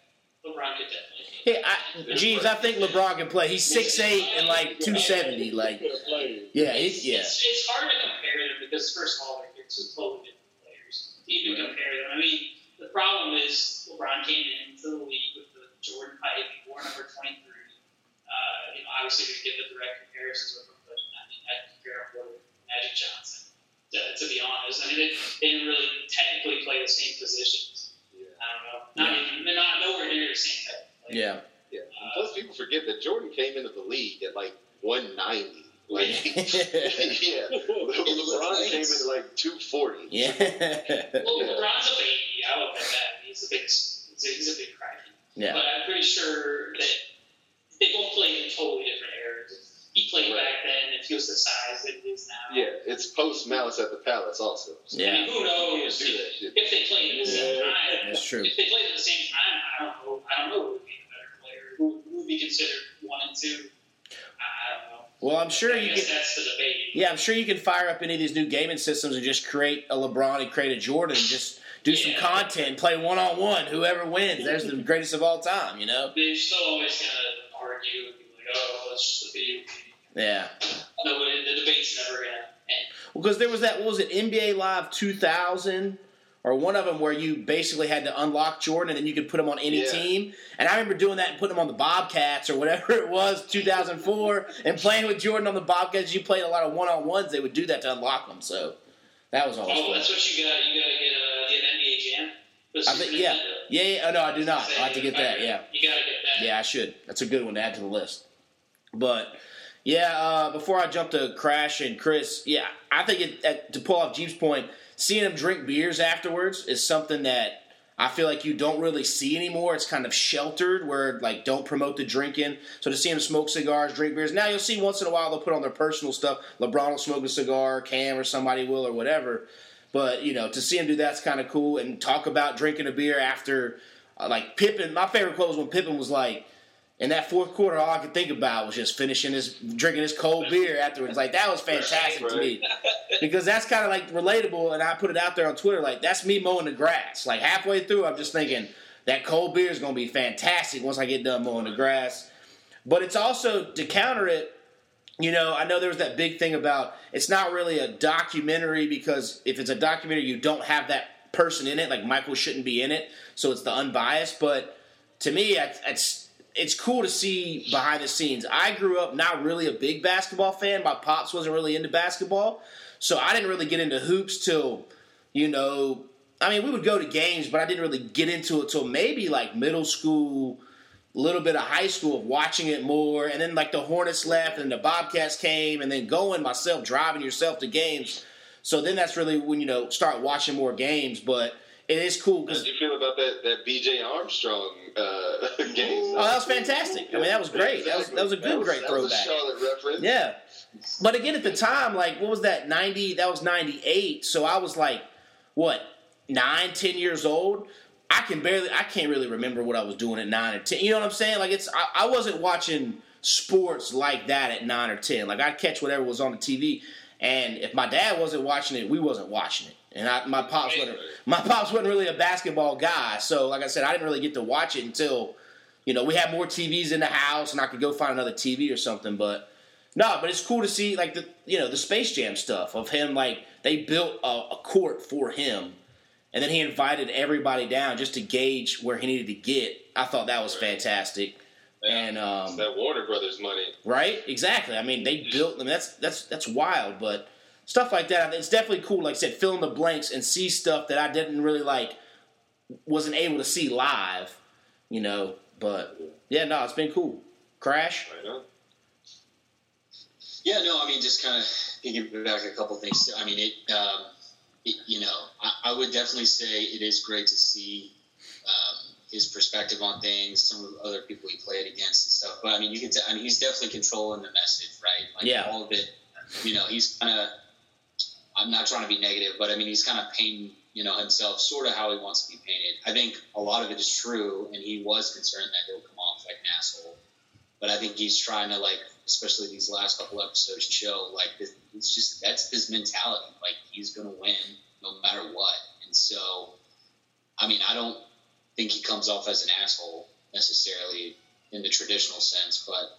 LeBron could definitely. Hey, I, Jeeves, I think LeBron can play. He's 6'8 and like 270. Like, Could have played. yeah, It's, he, yeah. it's, it's hard to compare them because, first of all, they're, they're two totally different players. To even compare them. I mean, the problem is LeBron came into the league with the Jordan hype. He wore number 23. Uh, you know, obviously, we get the direct comparisons with him, but I mean, I compare him with Magic Johnson. To, to be honest, I mean, they, they didn't really technically play the same positions. I don't know. Not even, they're not nowhere near the same type. of player. Yeah. Yeah. Uh, and plus, people forget that Jordan came into the league at like 190. Like, yeah. *laughs* *laughs* LeBron came in at like 240. Yeah. Well, *laughs* LeBron's a baby. I will admit that. He's a big, he's a, he's a big cracky. Yeah. But I'm pretty sure that they both played in totally different eras. He played Right. back then, and the size that he now. Yeah, it's post Malice at the Palace also. So I Yeah. mean, who knows Do that shit. if they played at the same Yeah. time? That's true. If they played at the same time, I don't know. I don't know who would be the better player. Who, who would be considered one and two? I, I don't know. Well, I'm sure I you guess can. that's the debate. Yeah, I'm sure you can fire up any of these new gaming systems and just create a LeBron and create a Jordan and just do some content play one on one. Whoever wins, there's the greatest of all time. You know? They're still always gonna argue and be like, "Oh, it's just a video." game." Yeah. No, the debate's never gonna end. Because there was that, what was it, NBA Live 2000 or one of them where you basically had to unlock Jordan and then you could put him on any Yeah. team. And I remember doing that and putting him on the Bobcats or whatever it was, 2004, and playing with Jordan on the Bobcats. You played a lot of one on ones. They would do that to unlock them. So that was always Oh, fun. that's what you got. You gotta get uh, the NBA Jam. I think, yeah. Nintendo. Yeah, yeah. Oh, no, I do not. I have to get that. Yeah. You gotta get that. Yeah, I should. That's a good one to add to the list. But yeah, uh, before I jump to Crash and Chris, yeah, I think it, at, to pull off Jeeves' point, seeing them drink beers afterwards is something that I feel like you don't really see anymore. It's kind of sheltered where like don't promote the drinking. So to see them smoke cigars, drink beers. Now you'll see once in a while they'll put on their personal stuff. LeBron will smoke a cigar, Cam or somebody will or whatever. But you know, to see him do that's kind of cool and talk about drinking a beer after, uh, like Pippen. My favorite quote was when Pippen was like, in that fourth quarter, all I could think about was just finishing his drinking his cold beer afterwards. Like that was fantastic to me because that's kind of like relatable. And I put it out there on Twitter, like that's me mowing the grass. Like halfway through, I'm just thinking that cold beer is going to be fantastic once I get done mowing the grass. But it's also to counter it. You know, I know there was that big thing about it's not really a documentary because if it's a documentary, you don't have that person in it. Like Michael shouldn't be in it, so it's the unbiased. But to me, it's it's, cool to see behind the scenes. I grew up not really a big basketball fan. My pops wasn't really into basketball, so I didn't really get into hoops till you know. I mean, we would go to games, but I didn't really get into it till maybe like middle school a little bit of high school of watching it more, and then like the Hornets left, and the Bobcats came, and then going myself, driving yourself to games. So then that's really when you know start watching more games. But it is cool How because did you feel about that that B.J. Armstrong uh, *laughs* game? oh, that was fantastic. I mean, that was great. That was that was a good, great was a throwback. Charlotte reference. Yeah. But again, at the time, like, what was that? 90, that was 98. So I was like, what, nine, ten years old? I can barely, I can't really remember what I was doing at nine or 10. You know what I'm saying? Like, it's, I, I wasn't watching sports like that at nine or 10. Like, I'd catch whatever was on the TV. And if my dad wasn't watching it, we wasn't watching it. And I, my pops wasn't, my pops wasn't really a basketball guy. So, like I said, I didn't really get to watch it until, you know, we had more TVs in the house and I could go find another TV or something. But, no, but it's cool to see like the you know the Space Jam stuff of him like they built a, a court for him, and then he invited everybody down just to gauge where he needed to get. I thought that was fantastic, and um, that Warner Brothers money. right, exactly. I mean, they built. I mean, that's that's that's wild, but stuff like that. It's definitely cool. Like I said, fill in the blanks and see stuff that I didn't really like, wasn't able to see live, you know. But yeah, no, it's been cool. Crash. Right. Yeah, no, I mean, just kind of piggyback a couple things. I mean, it, um, it you know, I, I would definitely say it is great to see um, his perspective on things, some of the other people he played against and stuff. But I mean, you can, t- I mean, he's definitely controlling the message, right? Like Yeah. all of it. You know, he's kind of. I'm not trying to be negative, but I mean, he's kind of painting, you know, himself sort of how he wants to be painted. I think a lot of it is true, and he was concerned that he'll come off like an asshole. But I think he's trying to like, especially these last couple episodes, show like it's just that's his mentality. Like he's gonna win no matter what. And so, I mean, I don't think he comes off as an asshole necessarily in the traditional sense, but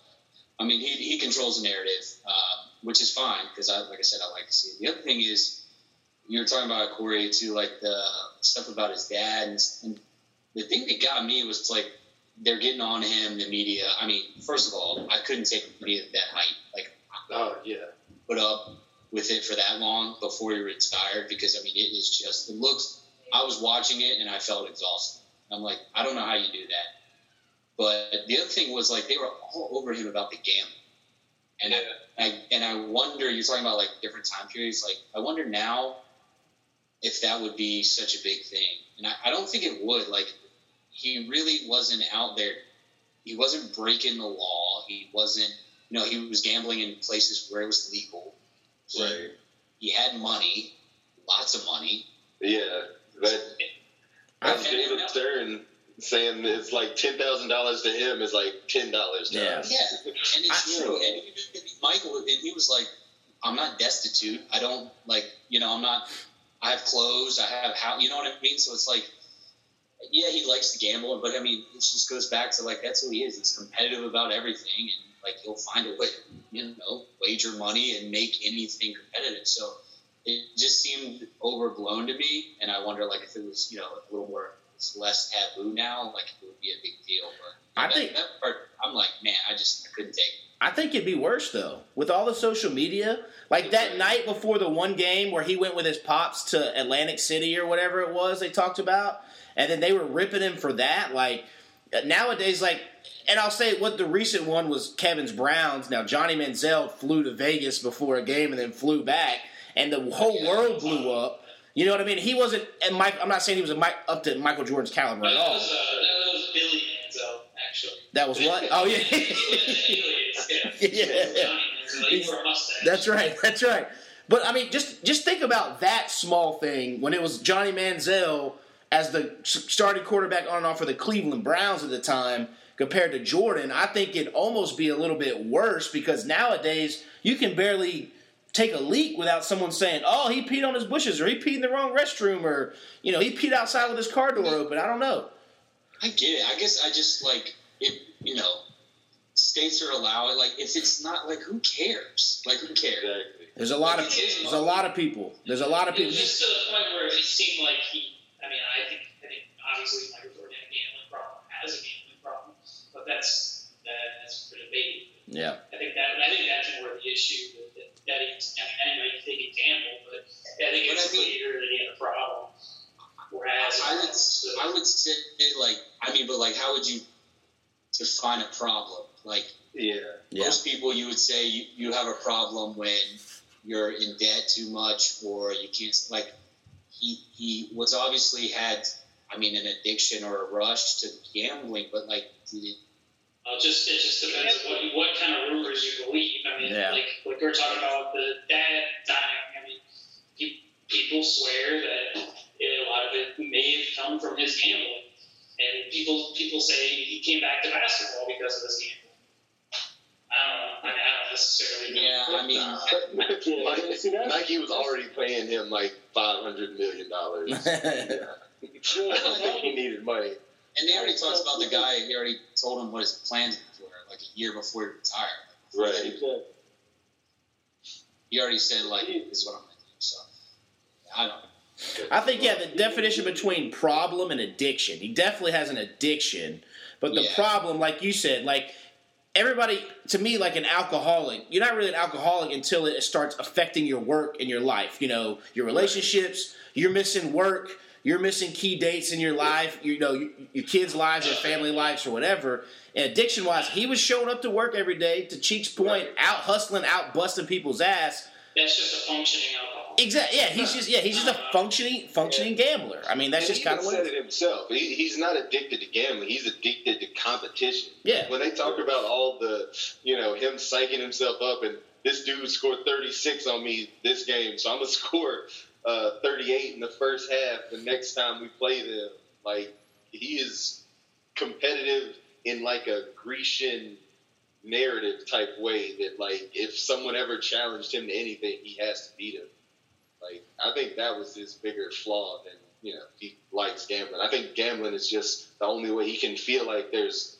I mean, he, he controls the narrative, um, which is fine because, I, like I said, I like to see it. The other thing is, you were talking about Corey too, like the stuff about his dad, and, and the thing that got me was like they're getting on him, the media. I mean, first of all, I couldn't take media that height, like Oh yeah. put up with it for that long before he retired because I mean, it is just it looks. I was watching it and I felt exhausted. I'm like, I don't know how you do that. But the other thing was like they were all over him about the gambling, and I, I and I wonder. You're talking about like different time periods. Like I wonder now if that would be such a big thing, and I, I don't think it would. Like he really wasn't out there. He wasn't breaking the law. He wasn't. You know, he was gambling in places where it was legal. He, Right. he had money, lots of money. Yeah. But that's David Stern saying it's like ten thousand dollars to him is like ten dollars to Yeah. us. Yeah, and it's I- true. And he- Michael, and he was like, "I'm not destitute. I don't like, you know, I'm not. I have clothes. I have how, you know what I mean. So it's like, yeah, he likes to gamble, but I mean, it just goes back to like that's who he is. He's competitive about everything, and like he'll find a way, you know, wager money and make anything competitive. So it just seemed overblown to me, and I wonder like if it was, you know, a little more. It's less taboo now, like it would be a big deal. But I that- think- that part, I'm like, man, I just I couldn't take it. I think it'd be worse though with all the social media. Like that night before the one game where he went with his pops to Atlantic City or whatever it was they talked about, and then they were ripping him for that. Like nowadays, like, and I'll say what the recent one was Kevin's Browns. Now Johnny Manziel flew to Vegas before a game and then flew back, and the whole world blew up. You know what I mean? He wasn't, and Mike. I'm not saying he was a Mike, up to Michael Jordan's caliber at all. was, uh, that was Billy Manziel, actually. That was what? *laughs* Oh yeah. *laughs* Yeah. Yeah. Johnny Manziel, he wore a mustache. That's right. That's right. But I mean, just just think about that small thing when it was Johnny Manziel as the starting quarterback on and off for the Cleveland Browns at the time compared to Jordan. I think it'd almost be a little bit worse because nowadays you can barely take a leak without someone saying, "Oh, he peed on his bushes," or "He peed in the wrong restroom," or you know, "He peed outside with his car door open." I don't know. I get it. I guess I just like it. You know, states are allowing. Like, if it's not like, who cares? Like, who cares? Exactly. There's a lot of there's a lot of people. There's a lot of It people. was just to the point where it seemed like he. I mean, I think I think obviously Michael Jordan had a gambling problem, has a gambling problem, but that's that, that's for debate. Yeah. I think that I think that's more the issue that, that, that he. I mean, anyway, you think he gambled, but I think But it's I mean- clear that he had a problem. Whereas I would, I would say like, I mean, but like, how would you define a problem? Like, Yeah. Yeah. most people, you would say you, you have a problem when you're in debt too much or you can't. Like, he he was obviously had, I mean, an addiction or a rush to gambling, but like, did it? Uh, just it just depends on what what kind of rumors you believe. I mean, Yeah. like like we're talking about the dad dying. I mean, pe- people swear that it, a lot of it may have come from his gambling, and people people say he came back to basketball because of his gambling. I don't know. I, mean, I don't necessarily. know. Yeah, I mean, Like, See, that's- *laughs* Nike was already paying him like five hundred million dollars. *laughs* *laughs* I don't think he needed money. And they already talked about the guy. He already told him what his plans were like a year before he retired. Right. He already said like, "This is what I'm gonna do." So, I don't. know. I think yeah, the definition between problem and addiction. He definitely has an addiction, but the Yeah. problem, like you said, like everybody to me, like an alcoholic, you're not really an alcoholic until it starts affecting your work and your life. You know, your relationships. You're missing work. You're missing key dates in your life. You know, your, your kids' lives, or family lives, or whatever. And addiction wise, he was showing up to work every day. To Cheek's point, out hustling, out busting people's ass. That's just a functioning alcohol. Exactly. Yeah, he's just yeah, he's just a functioning functioning gambler. I mean, that's And just kind of what. said it himself. He, he's not addicted to gambling. He's addicted to competition. Yeah. When they talk about all the, you know, him psyching himself up and this dude scored 36 on me this game, so I'm gonna *laughs* score uh, 38 in the first half. The next time we play them, like he is competitive in like a Grecian narrative type way that like if someone ever challenged him to anything, he has to beat him. Like I think that was his bigger flaw than you know he likes gambling. I think gambling is just the only way he can feel like there's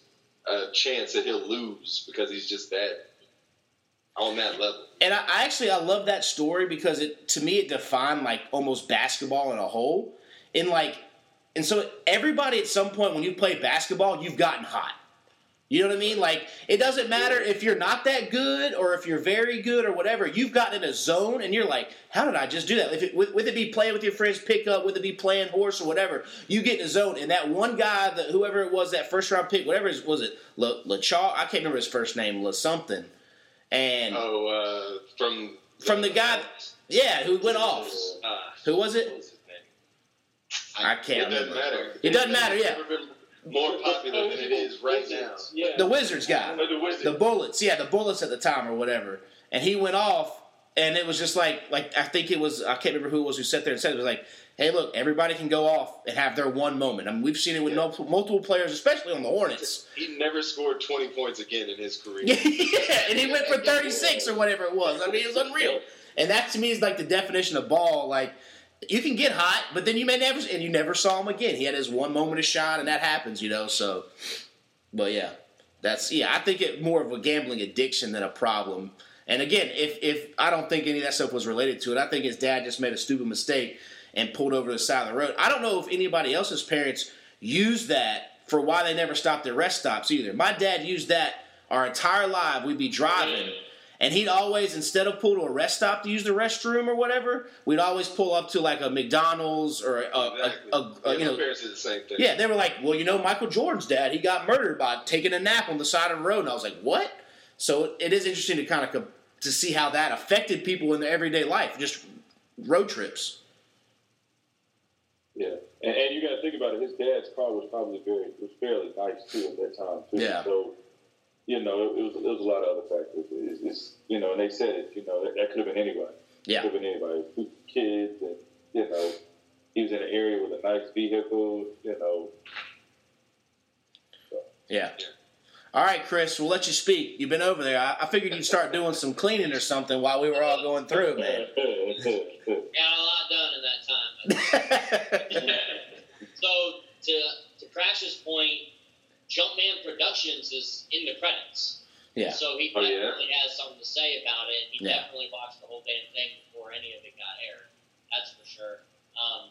a chance that he'll lose because he's just that on that level. And I, I actually I love that story because it to me it defined like almost basketball in a whole. In like, and so everybody at some point when you play basketball, you've gotten hot. You know what I mean? Like it doesn't matter if you're not that good or if you're very good or whatever. You've gotten in a zone and you're like, how did I just do that? If it, with, with it be playing with your friends pickup, with it be playing horse or whatever, you get in a zone. And that one guy, that whoever it was, that first round pick, whatever it was, it La, LaChaw? I can't remember his first name, La something. And Oh, uh, from From the guy- yeah, who went off? Uh, who was it? was his name? I It can't doesn't remember. matter. It doesn't matter, yeah. It's never been more popular than it is right now. Yeah. The Wizards guy. The Wizards. The Bullets, yeah, the Bullets at the time or whatever. And he went off, and it was just like like I think it was I can't remember who it was who sat there and said it, it was like, hey, look, everybody can go off and have their one moment. I mean, we've seen it with Yeah. multiple, players, especially on the Hornets. He never scored 20 points again in his career. *laughs* yeah, and he went for *laughs* 36 or whatever it was. I mean, it was unreal. And that to me is like the definition of ball. Like you can get hot, but then you may never, and you never saw him again. He had his one moment of shine, and that happens, you know. So, but yeah, that's yeah. I think it more of a gambling addiction than a problem. And again, if if I don't think any of that stuff was related to it, I think his dad just made a stupid mistake and pulled over to the side of the road. I don't know if anybody else's parents used that for why they never stopped at rest stops either. My dad used that our entire life. We'd be driving, and he'd always instead of pull to a rest stop to use the restroom or whatever, we'd always pull up to like a McDonald's or a, a, Exactly. a, a, Yeah, you know. parents did the same thing. Yeah, they were like, well, you know, Michael Jordan's dad, he got murdered by taking a nap on the side of the road, and I was like, what? So it is interesting to kind of to see how that affected people in their everyday life, just road trips. Yeah, and, and you got to think about it. His dad's car was probably very was fairly nice too at that time too. Yeah. So, you know, it, it was it was a lot of other factors. It's, it's you know, and they said it. You know, that, that could have been anybody. Yeah. Could have been anybody. Two kids, and you know, he was in an area with a nice vehicle. You know, Yeah. All right, Chris, we'll let you speak. You've been over there. I, I figured you'd start doing some cleaning or something while we were all going through, it, man. *laughs* Got a lot done in that time. *laughs* So to to Crash's point, Jumpman Productions is in the credits. yeah. So he Oh, yeah? definitely has something to say about it. He Yeah. definitely watched the whole damn thing before any of it got aired. That's for sure. Um,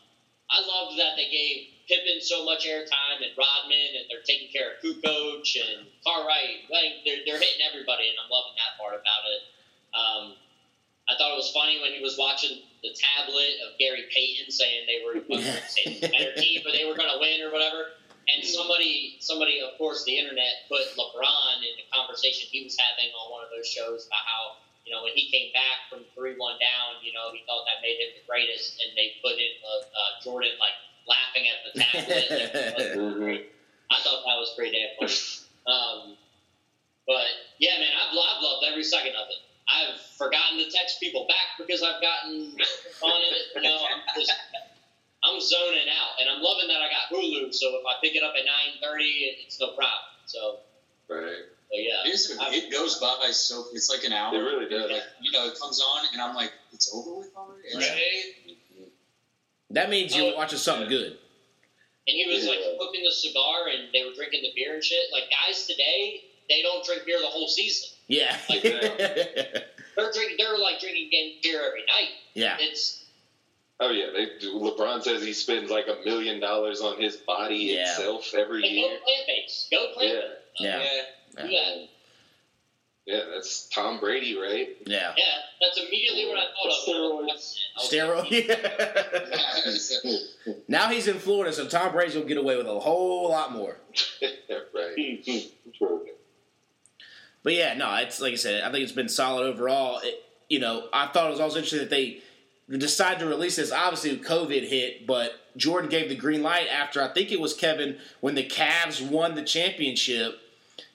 I loved that they gave Pippen so much airtime and Rodman, and they're taking care of Kukoc and Cartwright. Like they're, they're hitting everybody, and I'm loving that part about it. Um, I thought it was funny when he was watching the tablet of Gary Payton saying they were *laughs* saying the better team, but they were going to win or whatever. And somebody, somebody, of course, the internet put LeBron in the conversation he was having on one of those shows about how, you know, when he came back from 3 1 down, you know, he thought that made him the greatest. And they put in uh, uh, Jordan, like, laughing at the tablet. *laughs* I thought that was pretty damn funny. Um, but, yeah, man, I've, I've loved every second of it. I've forgotten to text people back because I've gotten on it. You know, I'm just I'm zoning out, and I'm loving that I got Hulu. So if I pick it up at 9:30, it's no problem. So, Right. So yeah, It, is, it goes by so it's like an hour. It really does. Like, you know, it comes on, and I'm like, it's over with already. Right. That means you're oh, watching something good. And he was like smoking the cigar, and they were drinking the beer and shit. Like guys today, they don't drink beer the whole season. Yeah. *laughs* They're drinking. They're like drinking beer every night. yeah. It's Oh yeah, they do. LeBron says he spends like a million dollars on his body Yeah. itself every like, go year. plant based. Go plant Yeah. based. Yeah. Do that. Yeah, that's Tom Brady, right? Yeah. Yeah, that's immediately what I thought of. when I was watching it. I was like, Steroid. now he's in Florida, so Tom Brady's will get away with a whole lot more. *laughs* right. *laughs* But yeah, no, it's like I said, I think it's been solid overall. It, you know, I thought it was also interesting that they decided to release this. Obviously, COVID hit, but Jordan gave the green light after I think it was Kevin when the Cavs won the championship.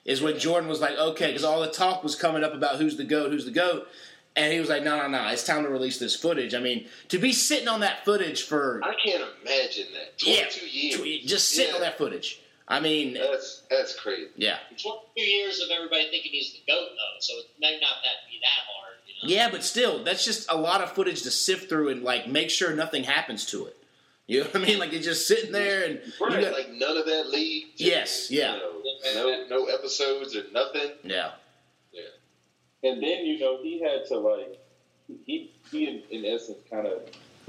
Is when Jordan was like, okay, because all the talk was coming up about who's the goat, who's the goat, and he was like, no, no, no, it's time to release this footage. I mean, to be sitting on that footage for I can't imagine that. Yeah. Years. just sitting on that footage. I mean, That's that's crazy. yeah. It's one two years of everybody thinking he's the goat, though, so it may not that be that hard. You know? Yeah, but still, that's just a lot of footage to sift through and like make sure nothing happens to it. You know what I mean? Like it's just sitting there and you Right. got- like none of that league. yes, yeah, You know, no, no episodes or nothing. yeah, yeah. And then you know he had to like he he in, in essence kind of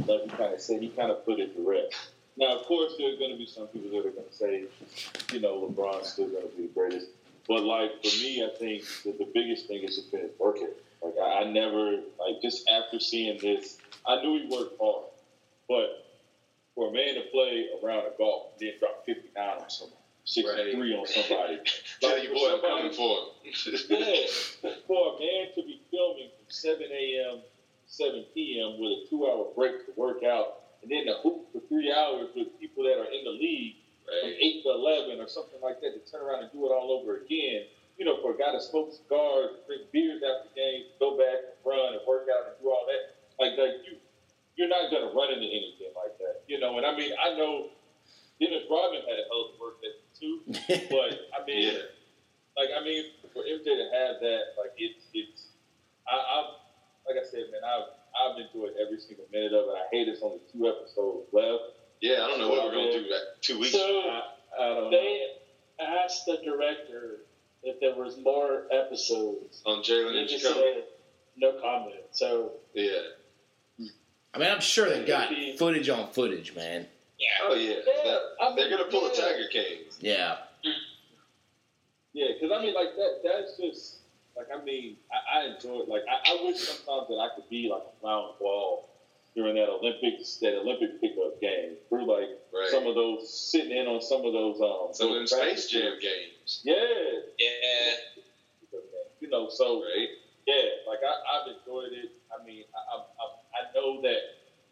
like you kind of said he kind of put it to rest. Now of course there's going to be some people that are going to say you know LeBron's still going to be the greatest, but like for me I think that the biggest thing is just been his work ethic. Like I, I never like just after seeing this I knew he worked hard, but for a man to play around a golf and then drop 59 on somebody, 63 on somebody. Tell your for boy I'm coming for yeah, for a man to be filming from 7 a.m. 7 p.m. with a two-hour break to work out, and then to hoop for three hours with people that are in the league from 8 to 11 or something like that to turn around and do it all over again. you know, for a guy that smokes cigars, drink beers after games, go back and run and work out and do all that, like like you, you're not gonna run into anything like you know. And I mean, I know Dennis Rodman had a hell of a work ethic too, *laughs* but I mean, Yeah. like I mean, for MJ to have that, like it's it's, I, I've like I said, man, I've I've enjoyed every single minute of it. I hate it's only two episodes left. Yeah, I don't know what we're gonna do that two weeks. So I, I don't know. they asked the director if there was more episodes. on Jalen And he and Jacoby. no comment. So Yeah. I mean, I'm sure they got footage on footage, man. Yeah. Oh yeah. Yeah, I mean, They're gonna pull a. Tiger Kings. Yeah. Yeah, because I mean, like that. That's just like I mean, I, I enjoy it. Like I, I wish sometimes that I could be like a round ball during that Olympics, that Olympic pickup game. Through like Right. some of those sitting in on some of those um Some of them those Space Jam games. games. Yeah, Yeah. you know. So Right. yeah, like I, I've enjoyed it. I mean, I, I, I, I know that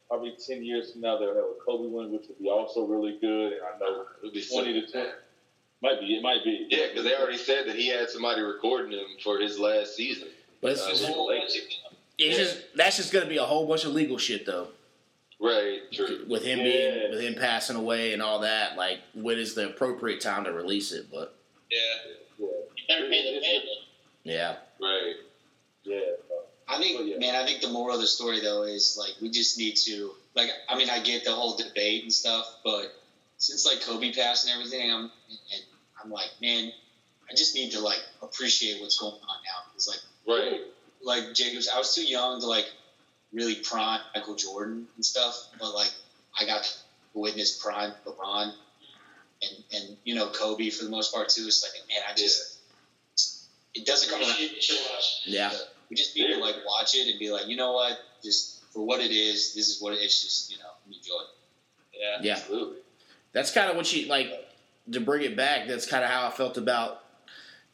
probably ten years from now they'll have a Kobe one, which would be also really good. And I know It'll be twenty to ten. twenty might be. It might be. Yeah, because they already said that he had somebody recording him for his last season. But it's, Uh, it's, with the Lakers. just that's just gonna be a whole bunch of legal shit though. Right. True. With him Yeah. being with him passing away and all that, like when is the appropriate time to release it? But Yeah. Yeah, You better pay the family. yeah. Right. yeah. I think, Oh, yeah. man, I think the moral of the story though is like we just need to, like, I mean, I get the whole debate and stuff, but since like Kobe passed and everything, I'm, and I'm like, man, I just need to like appreciate what's going on now because like, Right. like Jacobs, I was too young to like really prime Michael Jordan and stuff, but like I got to witness prime LeBron and and you know Kobe for the most part too. It's like, man, I just it doesn't come around. You should watch. Yeah. We just need to like watch it and be like, you know what, just for what it is, this is what it is. Just you know, enjoy. Yeah. Yeah. Absolutely. That's kind of what she like to bring it back. That's kind of how I felt about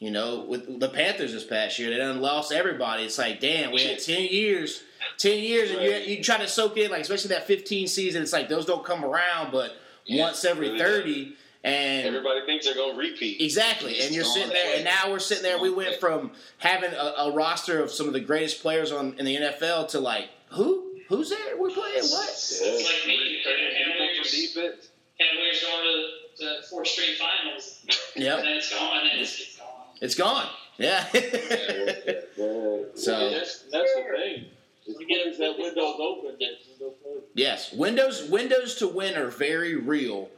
you know with the Panthers this past year. They done lost everybody. It's like damn, we had ten years, ten years, and you you try to soak in like especially that fifteen season. It's like those don't come around, but Yeah, once every really thirty. And Everybody thinks they're gonna repeat. Exactly, and you're sitting there, and now we're sitting there. We went from having a, a roster of some of the greatest players on in the NFL to like who? Who's there? We're playing what? It's like me, People Cavaliers, from defense. Cavaliers going to the four straight finals, *laughs* and Yep, then it's gone, and it's, it's gone. it's gone. Yeah. Yeah. *laughs* So- that's, that's the thing. As soon as that window's open, that window yes, windows windows to win are very real,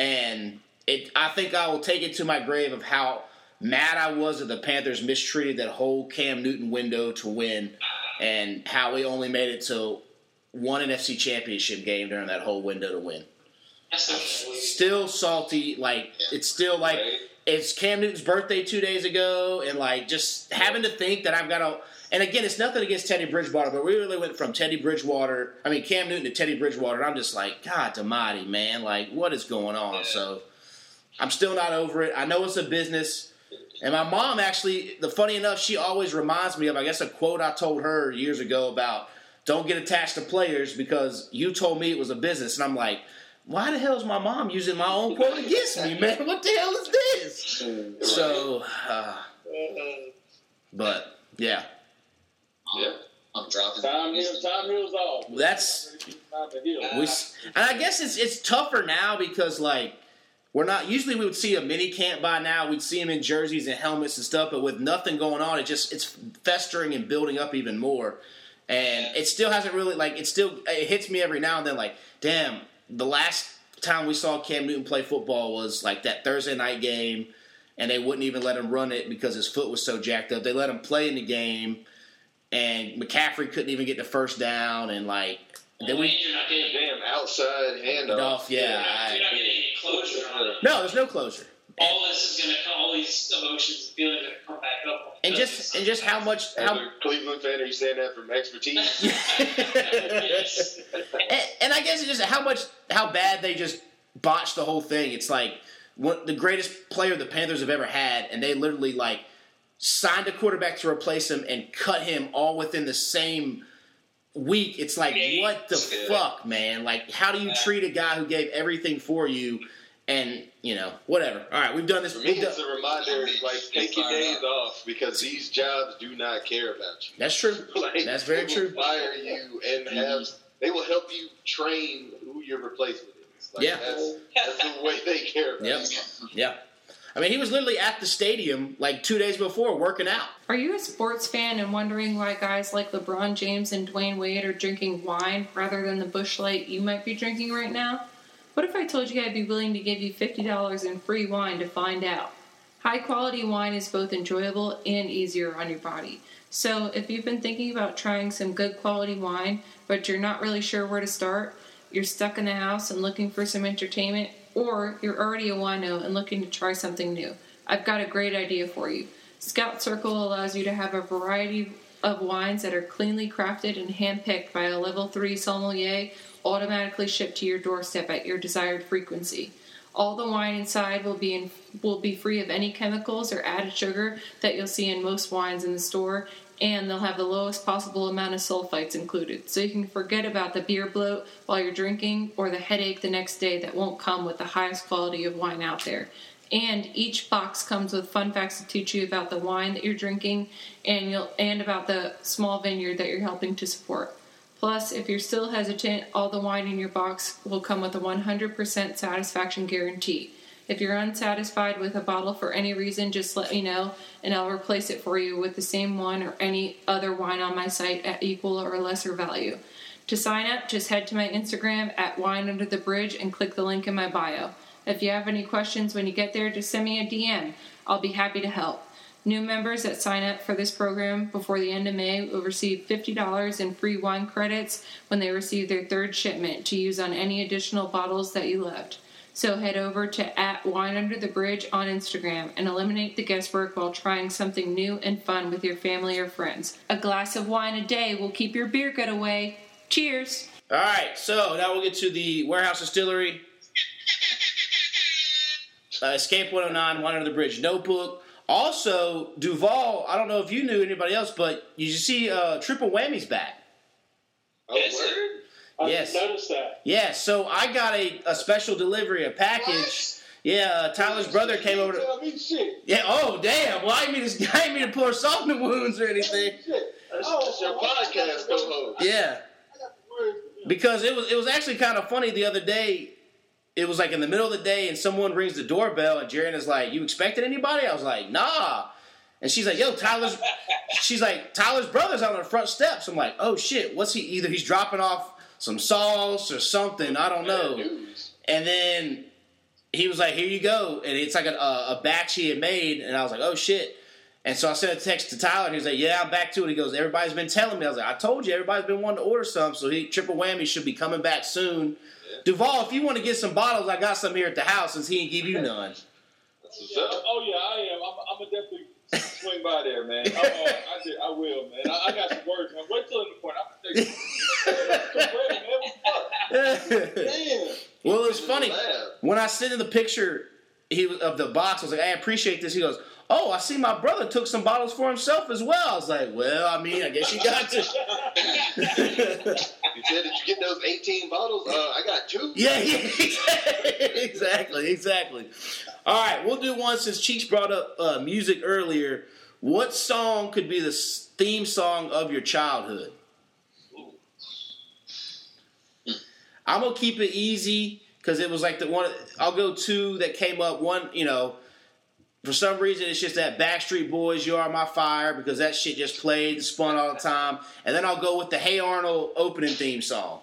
and it. I think I will take it to my grave of how mad I was that the Panthers mistreated that whole Cam Newton window to win, and how we only made it to one NFC Championship game during that whole window to win. That's not what we- still salty. Like it's still like it's Cam Newton's birthday two days ago, and like just having to think that I've got to. And again, it's nothing against Teddy Bridgewater, but we really went from Teddy Bridgewater, I mean Cam Newton to Teddy Bridgewater. And I'm just like, God Almighty, man! Like, what is going on? So I'm still not over it. I know it's a business. And my mom actually, the funny enough, she always reminds me of, I guess, a quote I told her years ago about don't get attached to players because you told me it was a business. And I'm like, why the hell is my mom using my own quote against me, man? *laughs* What the hell is this? So, uh, but yeah, Yeah. I'm dropping. Time heals, time heals all. That's- time to heal. we, and I guess it's it's tougher now because like we're not usually we would see a mini camp by now. We'd see them in jerseys and helmets and stuff, but with nothing going on, it just it's festering and building up even more. And it still hasn't really like it still it hits me every now and then like damn the last time we saw Cam Newton play football was like that Thursday night game and they wouldn't even let him run it because his foot was so jacked up. They let him play in the game and McCaffrey couldn't even get the first down and like then we you're not getting, Damn outside handoff. off yeah. I- you're not getting any closure on no, there's no closure. All this is going to come, all these emotions and feelings are to come back up. And just and just how much As a Cleveland fan, are you saying that from expertise? yes. *laughs* *laughs* and, and I guess it's just how much how bad they just botched the whole thing. It's like what the greatest player the Panthers have ever had, and they literally like signed a quarterback to replace him and cut him all within the same week. It's like Games. what the Yeah. fuck, man? Like how do you treat a guy who gave everything for you? and you know whatever. All right, we've done this. For me, we've done- a reminder, like, take your days off because these jobs do not care about you. that's true. *laughs* Like, That's very they true. will Fire you and have they will help you train who your replacement is. Like, Yeah. that's, that's the way they care about Yep. you. Yeah. I mean, he was literally at the stadium like two days before working out. Are you a sports fan and wondering why guys like LeBron James and Dwyane Wade are drinking wine rather than the Busch Light you might be drinking right now? What if I told you I'd be willing to give you $50 in free wine to find out? High quality wine is both enjoyable and easier on your body. So, if you've been thinking about trying some good quality wine, but you're not really sure where to start, you're stuck in the house and looking for some entertainment, or you're already a wino and looking to try something new, I've got a great idea for you. Scout Circle allows you to have a variety of wines that are cleanly crafted and handpicked by a level 3 sommelier automatically shipped to your doorstep at your desired frequency. All the wine inside will be in, will be free of any chemicals or added sugar that you'll see in most wines in the store, and they'll have the lowest possible amount of sulfites included. So you can forget about the beer bloat while you're drinking or the headache the next day that won't come with the highest quality of wine out there. And each box comes with fun facts to teach you about the wine that you're drinking and you'll and about the small vineyard that you're helping to support. Plus, if you're still hesitant, all the wine in your box will come with a 100% satisfaction guarantee. If you're unsatisfied with a bottle for any reason, just let me know and I'll replace it for you with the same one or any other wine on my site at equal or lesser value. To sign up, just head to my Instagram at Wine Under the Bridge and click the link in my bio. If you have any questions when you get there, just send me a DM. I'll be happy to help. New members that sign up for this program before the end of May will receive $50 in free wine credits when they receive their third shipment to use on any additional bottles that you left. So head over to at Wine Under the Bridge on Instagram and eliminate the guesswork while trying something new and fun with your family or friends. A glass of wine a day will keep your beer gut away. Cheers! All right, so now we'll get to the warehouse distillery. Uh, Escape 109, Wine Under the Bridge Notebook. Also, Duval, I don't know if you knew anybody else, but you see uh, Triple Whammy's back. Oh, Yes, word? sir. I Yes. noticed that. Yeah, so I got a, a special delivery, a package. Yeah, uh, Tyler's brother came over to. Tell me shit. Yeah, oh, damn. Well, I didn't mean to, *laughs* I didn't mean to pour salt in the wounds or anything. Shit. That's, Oh, that's your oh, I got podcast co-host. Yeah. I got the word because it was it was actually kind of funny the other day. It was like in the middle of the day, and someone rings the doorbell, and Jaren is like, "You expected anybody?" I was like, "Nah," and she's like, "Yo, Tyler's." *laughs* she's like, "Tyler's brother's out on the front steps." I'm like, "Oh shit, what's he? Either he's dropping off some sauce or something. I don't know." And then he was like, "Here you go," and it's like a, a, a batch he had made, and I was like, "Oh shit." And so I sent a text to Tyler, and he was like, "Yeah, I'm back to it." He goes, "Everybody's been telling me." I was like, "I told you, everybody's been wanting to order some." So he triple whammy should be coming back soon. Duval, if you want to get some bottles, I got some here at the house since he didn't give you none. Yeah, oh yeah, I am. I'm, I'm gonna definitely swing by there, man. Oh, *laughs* I, did, I will, man. I, I got some words, man. Wait till in the point. I'm gonna take *laughs* some ready, man. What the fuck? Damn. well, it was funny when I sent him the picture he of the box. I was like, "I appreciate this." He goes, "Oh, I see my brother took some bottles for himself as well." I was like, "Well, I mean, I guess you got to." You said, did you get those 18 bottles? Uh, I got two. *laughs* Yeah, yeah, *laughs* exactly, exactly. All right, we'll do one since Cheeks brought up uh, music earlier. What song could be the theme song of your childhood? I'm gonna keep it easy because it was like the one. I'll go two that came up. One, you know, for some reason it's just that Backstreet Boys "You Are My Fire" because that shit just played and spun all the time. And then I'll go with the Hey Arnold opening theme song.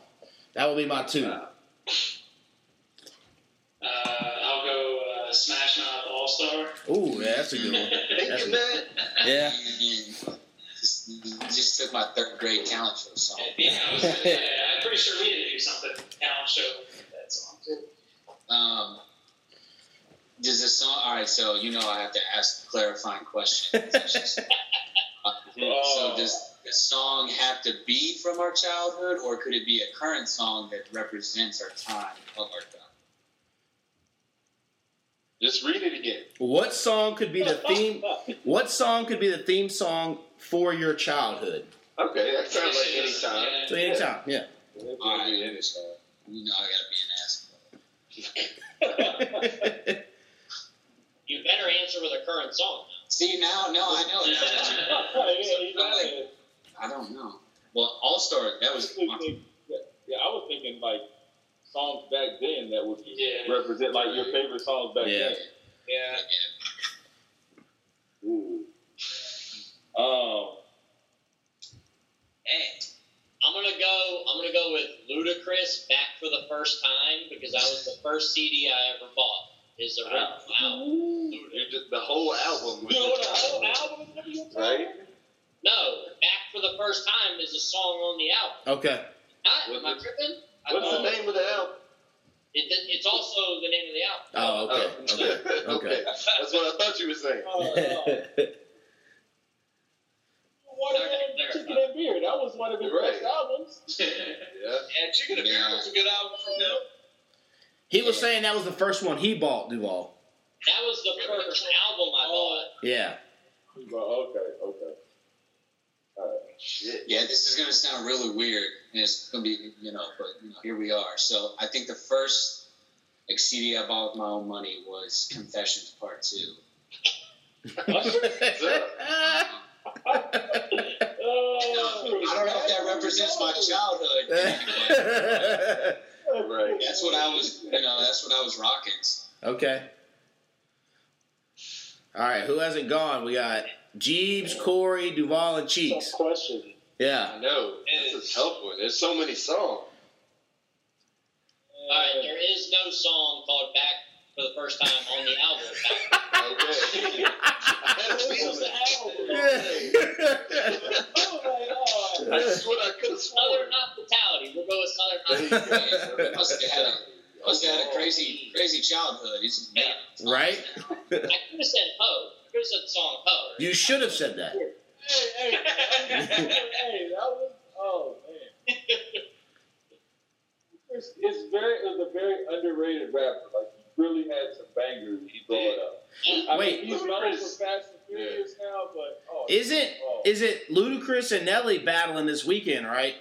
That will be my two. Uh, I'll go uh, Smash Mouth All Star. Ooh, yeah, that's a good one. *laughs* Thank That's you, a- man. *laughs* Yeah. Just, you just took my third grade talent show song. Yeah, I was, yeah, I'm pretty sure we didn't do something talent show with that song too. Um, does the song? All right, so you know I have to ask clarifying questions. *laughs* *laughs* Uh, so does the song have to be from our childhood, or could it be a current song that represents our time of our time? Just read it again. What song could be the theme? What song could be the theme song for your childhood? Okay, that sounds like any time. So anytime, yeah. All right, you know I gotta be an ass. *laughs* You better answer with a current song. See now, no, I know. yeah, he's *laughs* I'm not like. I don't know. Well, All Star, that was. was thinking, yeah, I was thinking like songs back then that would Yeah. represent like your favorite songs back Yeah. then. Yeah. Ooh. Um, Dang. I'm gonna go. I'm gonna go with Ludacris "Back for the First Time" because that was the first CD I ever bought. Is the Wow. album. You're the whole album. was you know just- the whole album is gonna be your top? Right? No, "Back for the First Time" is a song on the album. okay. Not, am I tripping? I What's the name of the album? It, it's also the name of the album. Oh, okay. Oh, Okay. *laughs* Okay. That's what I thought you were saying. Oh. Watermelon Chicken and Beer. That was one of his Right. best albums. *laughs* Yeah. And Chicken and Beer Yeah. was a good album from him. He was saying that was the first one he bought, Duval. That was the first album I bought. Yeah. Well, okay, okay. All right. Yeah, this is gonna sound really weird, and it's gonna be, you know, but you know, here we are. So I think the first like CD I bought with my own money was Confessions Part Two. Oh, *laughs* I don't know if that represents my childhood. *laughs* but Right. *laughs* That's what I was, you know, that's what I was rocking. okay. All right. Who hasn't gone? We got Jeeves, Corey, Duval, and Cheeks. Tough question. Yeah. I know. It's a tough one. There's so many songs. All right, there is no song called "Back for the First Time" on the album. Okay. I had a feeling. Oh, my God. I swear I could have sworn. Southern hospitality. We'll go with Southern hospitality. you. Must have had a must have had a oh. crazy, crazy childhood. He's yeah. right? I could have said "Ho." I could have said the song "Ho." You should have said that. Hey, hey, hey, hey, that was, oh, man. It's, it's very, it was a very underrated rapper. Like, he really had some bangers he brought up. I Wait. mean, he's known for Fast and Furious now, but, oh. Is it oh. is it Ludacris and Nelly battling this weekend, right?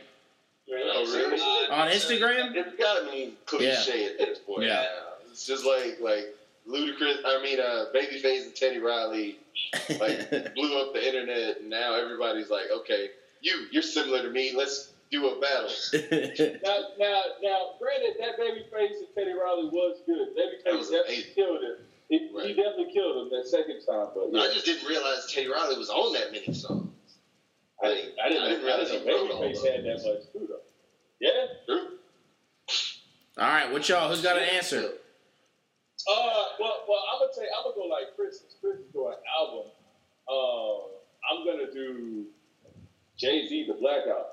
Oh, really? On Instagram? It's gotta be cliche at this point. Yeah. now. It's just like like Ludacris. I mean, uh, Babyface and Teddy Riley like *laughs* blew up the internet, and now everybody's like, okay, you you're similar to me. Let's do a battle. *laughs* Now, now, now, granted, that Babyface and Teddy Riley was good. That Babyface was definitely killed him. He, he definitely killed him that second time, but yeah. I just didn't realize Teddy Riley was on that many songs. I, didn't, I didn't, I didn't I realize didn't he wrote know Babyface had that much too, though. Yeah. True. All right, what y'all? Who's got an answer? Uh, well, well, I'm gonna say I'm gonna go like Chris. Chris is going album. Uh, I'm gonna do Jay Z, the Blackout.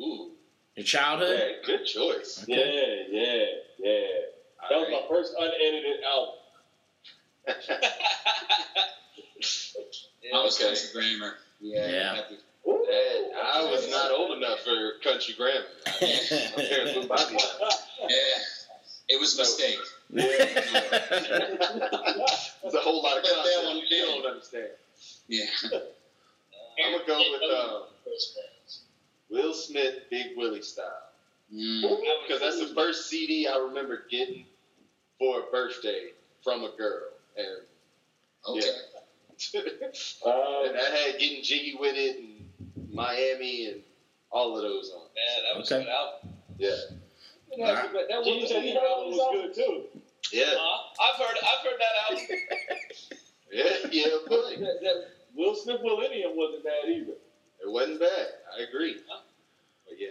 Ooh, Your childhood? yeah, good choice. Yeah, yeah, yeah. That was my first unedited album. I was Okay. country grammar. Yeah. Yeah. Ooh. Dad, I was not old enough for country grammar. My parents wouldn't buy. Yeah. It was a mistake. There's a whole lot of But that one you did. don't understand. Yeah. I'm gonna go with uh, Will Smith, Big Willie style, Mm. because that's the first CD I remember getting for a birthday from a girl, and Okay. Uh, *laughs* and I had getting jiggy with it and Miami and all of those on. Man, that was Okay. a good album. Yeah, that, that, that Will Smith album was good too. yeah, Uh, I've heard I've heard that album. *laughs* yeah, yeah. *laughs* But That, that Will Smith Millennium wasn't bad either. it wasn't bad. I agree. But yeah,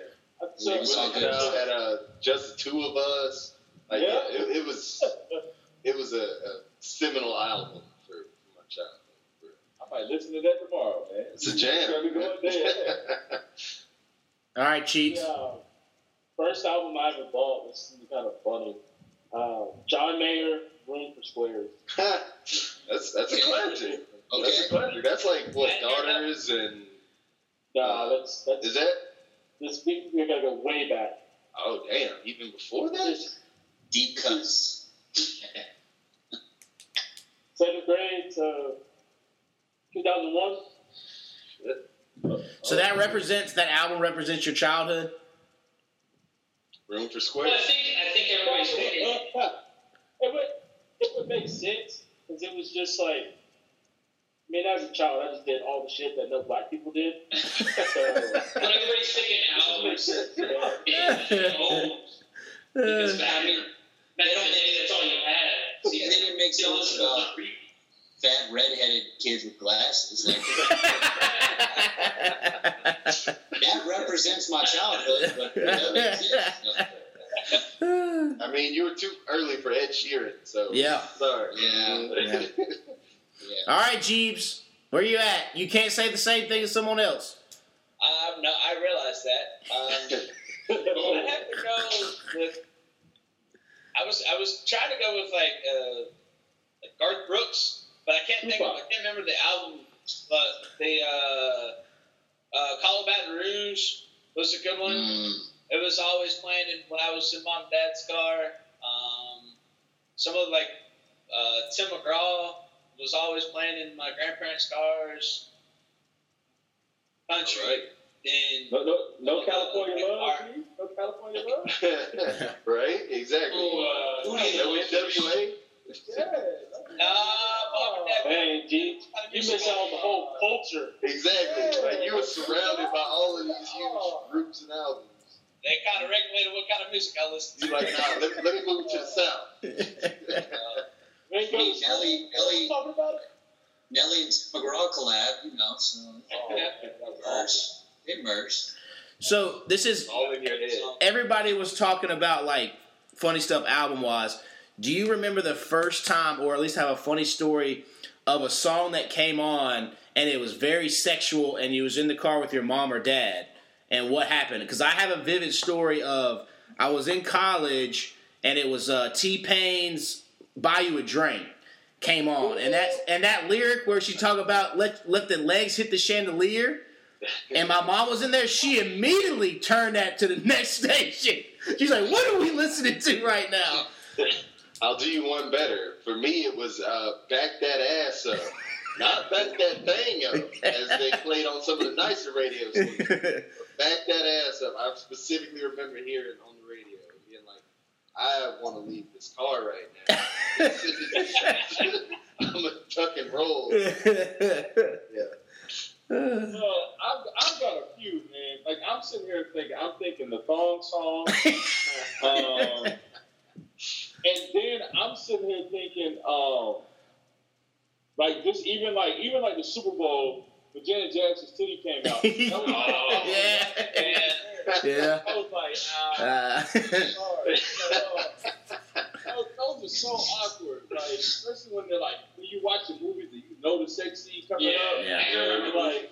So, we all went good. out uh, just the two of us. Like Yeah. it, it was, it was a, a seminal album for, for my childhood. I might listen to that tomorrow, man. It's a jam. Gotta going *laughs* there. All right, Cheeks. Yeah. First album I ever bought was kind of funny. Uh, John Mayer, Room for Squares. *laughs* that's that's a classic. Okay. That's a classic. That's like what daughters and Nah, that's that's is that? this. We, we gotta go way back. Oh damn! Even before that. Deep cuts. *laughs* Second grade to 2001. So that represents that album represents your childhood. Room for Well, I squares. think I think everybody's picking. it would it would make sense because it was just like. I mean, as a child, I just did all the shit that no black people did. *laughs* So, When everybody's thinking it makes albums, sense. Yeah. *laughs* being because back in back in the day, that's all you had. So It you didn't make still sense listen to about fat redheaded kids with glasses. Like *laughs* that represents my childhood, but it. I mean, you were too early for Ed Sheeran, so Yeah. Sorry. Yeah. Yeah. Yeah. All right, Jeeves, where you at? You can't say the same thing as someone else. Um, no, I realize that. Um, *laughs* I have to go with. I was I was trying to go with like uh, like Garth Brooks, but I can't think. Of, I can't remember the album. But the uh, uh, Callin' Baton Rouge was a good one. Mm. It was always playing in, when I was in mom and dad's car. Um, some of like uh, Tim McGraw was always playing in my grandparents' cars. Country. Right. No, no, no California love? No California love. *laughs* right? Exactly. Oh, uh, WWA? Yeah. Nah, mom and. Man, G, you miss out on the whole culture. Exactly. Like you were surrounded by all of these huge groups and albums. They kind of regulated what kind of music I listen to. You're like, nah, let, let me move to the south. Man, *laughs* go Hey, to Nelly- Nelly- talking about it. Nelly and Tim McGraw collab, you know, so Oh, merged. It merged. So this is All in your head. everybody was talking about like funny stuff album wise. Do you remember the first time, or at least have a funny story of a song that came on and it was very sexual, and you was in the car with your mom or dad, and what happened? Because I have a vivid story of I was in college and it was uh, T Pain's "Buy You a Drink." Came on, and that and that lyric where she talk about let let the legs hit the chandelier, and my mom was in there. She immediately turned that to the *laughs* next station. She's like, "What are we listening to right now?" *laughs* I'll do you one better. For me, it was uh, Back That Ass Up. Not Back That Thing Up, as they *laughs* played on some of the nicer radio stations. Back That Ass Up. I specifically remember hearing on the radio being like, I want to leave this car right now. I'm to tuck and roll. Well, I've, I've got a few, man. Like I'm sitting here thinking, I'm thinking the thong song, *laughs* um, and then I'm sitting here thinking, um, like just even like even like the Super Bowl when Janet Jackson's titty came out. *laughs* Was, yeah, Yeah. yeah. I was like, ah, Uh, sorry. So, uh, those, those are so awkward, like especially when they're like when you watch a you know the sex scene coming Yeah. up. Yeah. You're like,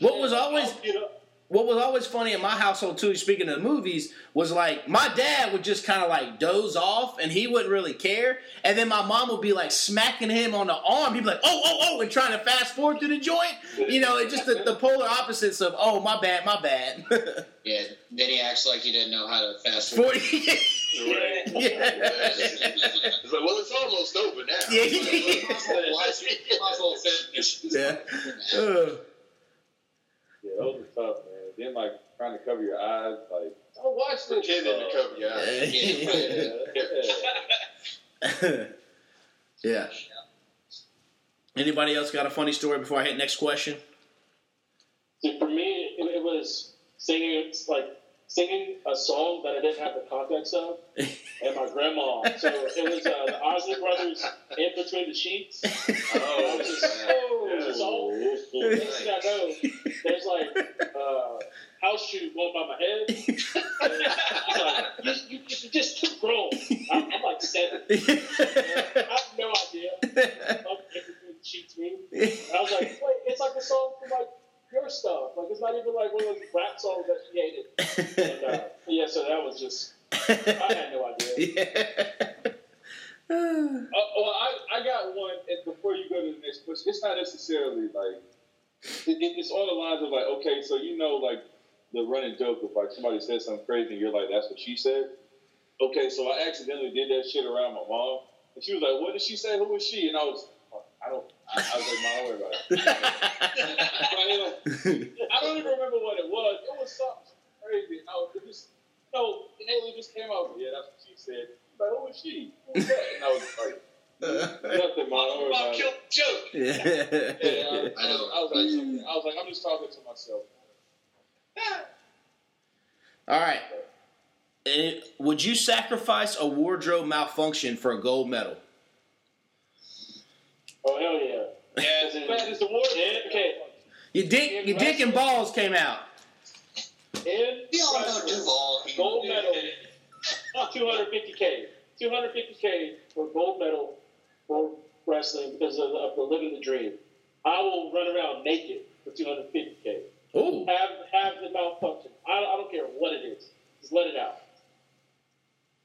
what was always I'll get up. What was always funny in my household too, speaking of movies, was like my dad would just kind of like doze off and he wouldn't really care, and then my mom would be like smacking him on the arm. He'd be like, "Oh, oh, oh," and trying to fast forward through the joint. You know, it's just the, the polar opposites of "Oh, my bad, my bad." *laughs* Yeah. Then he acts like he didn't know how to fast forward. Forty. Right. *laughs* yeah. It's like, well, it's almost over now. Yeah. Might as well finish. Yeah. Yeah, those are tough, man. Then like trying to cover your eyes, like don't watch this. Pretending to oh, cover your eyes. Yeah, *laughs* yeah. yeah. Anybody else got a funny story before I hit next question? See, for me, it, it was singing like singing a song that I didn't have the context of, and my grandma. So it was uh, the Isley Brothers in between the sheets. I was just oh, so next thing I know, there's like uh, house shoes going by my head. And like, you, you, you're just too grown. I'm, I'm like seven. *laughs* I have no idea. I'm in between the sheets mean. I was like, wait, it's like a song from like your stuff. Like it's not even like one of those rap songs that she hated. And uh, *laughs* yeah, so that was just I had no idea. *laughs* Uh, well, I, I got one. And before you go to the next question, it's not necessarily like it, it- it's on the lines of like, okay, so you know, like the running joke of like somebody said something crazy, and you're like, that's what she said. Okay, so I accidentally did that shit around my mom, and she was like, "What did she say? Who was she?" And I was, I don't, I, I was like, "Mom, don't worry about it." *laughs* But anyway, I don't even remember what it was. It was something crazy. And I was it just, you know, innately just came out. Yeah, that's what she said. Like, who was she? Who What's that? And I was like, *laughs* nothing, man. Don't worry Bob about it. killed the joke. Yeah, I, I know. I was like, I was like, I'm just talking to myself. All right. Eh, would you sacrifice a wardrobe malfunction for a gold medal? Oh hell yeah! Yeah. Man, *laughs* it's the war. Okay, Your dick, your dick and balls came out. in We all know wrestling, Duval. gold medal, 250k, 250k for gold medal for wrestling because of, of the living the dream. I will run around naked for 250k. Oh, Have have the malfunction. I, I don't care what it is. Just let it out.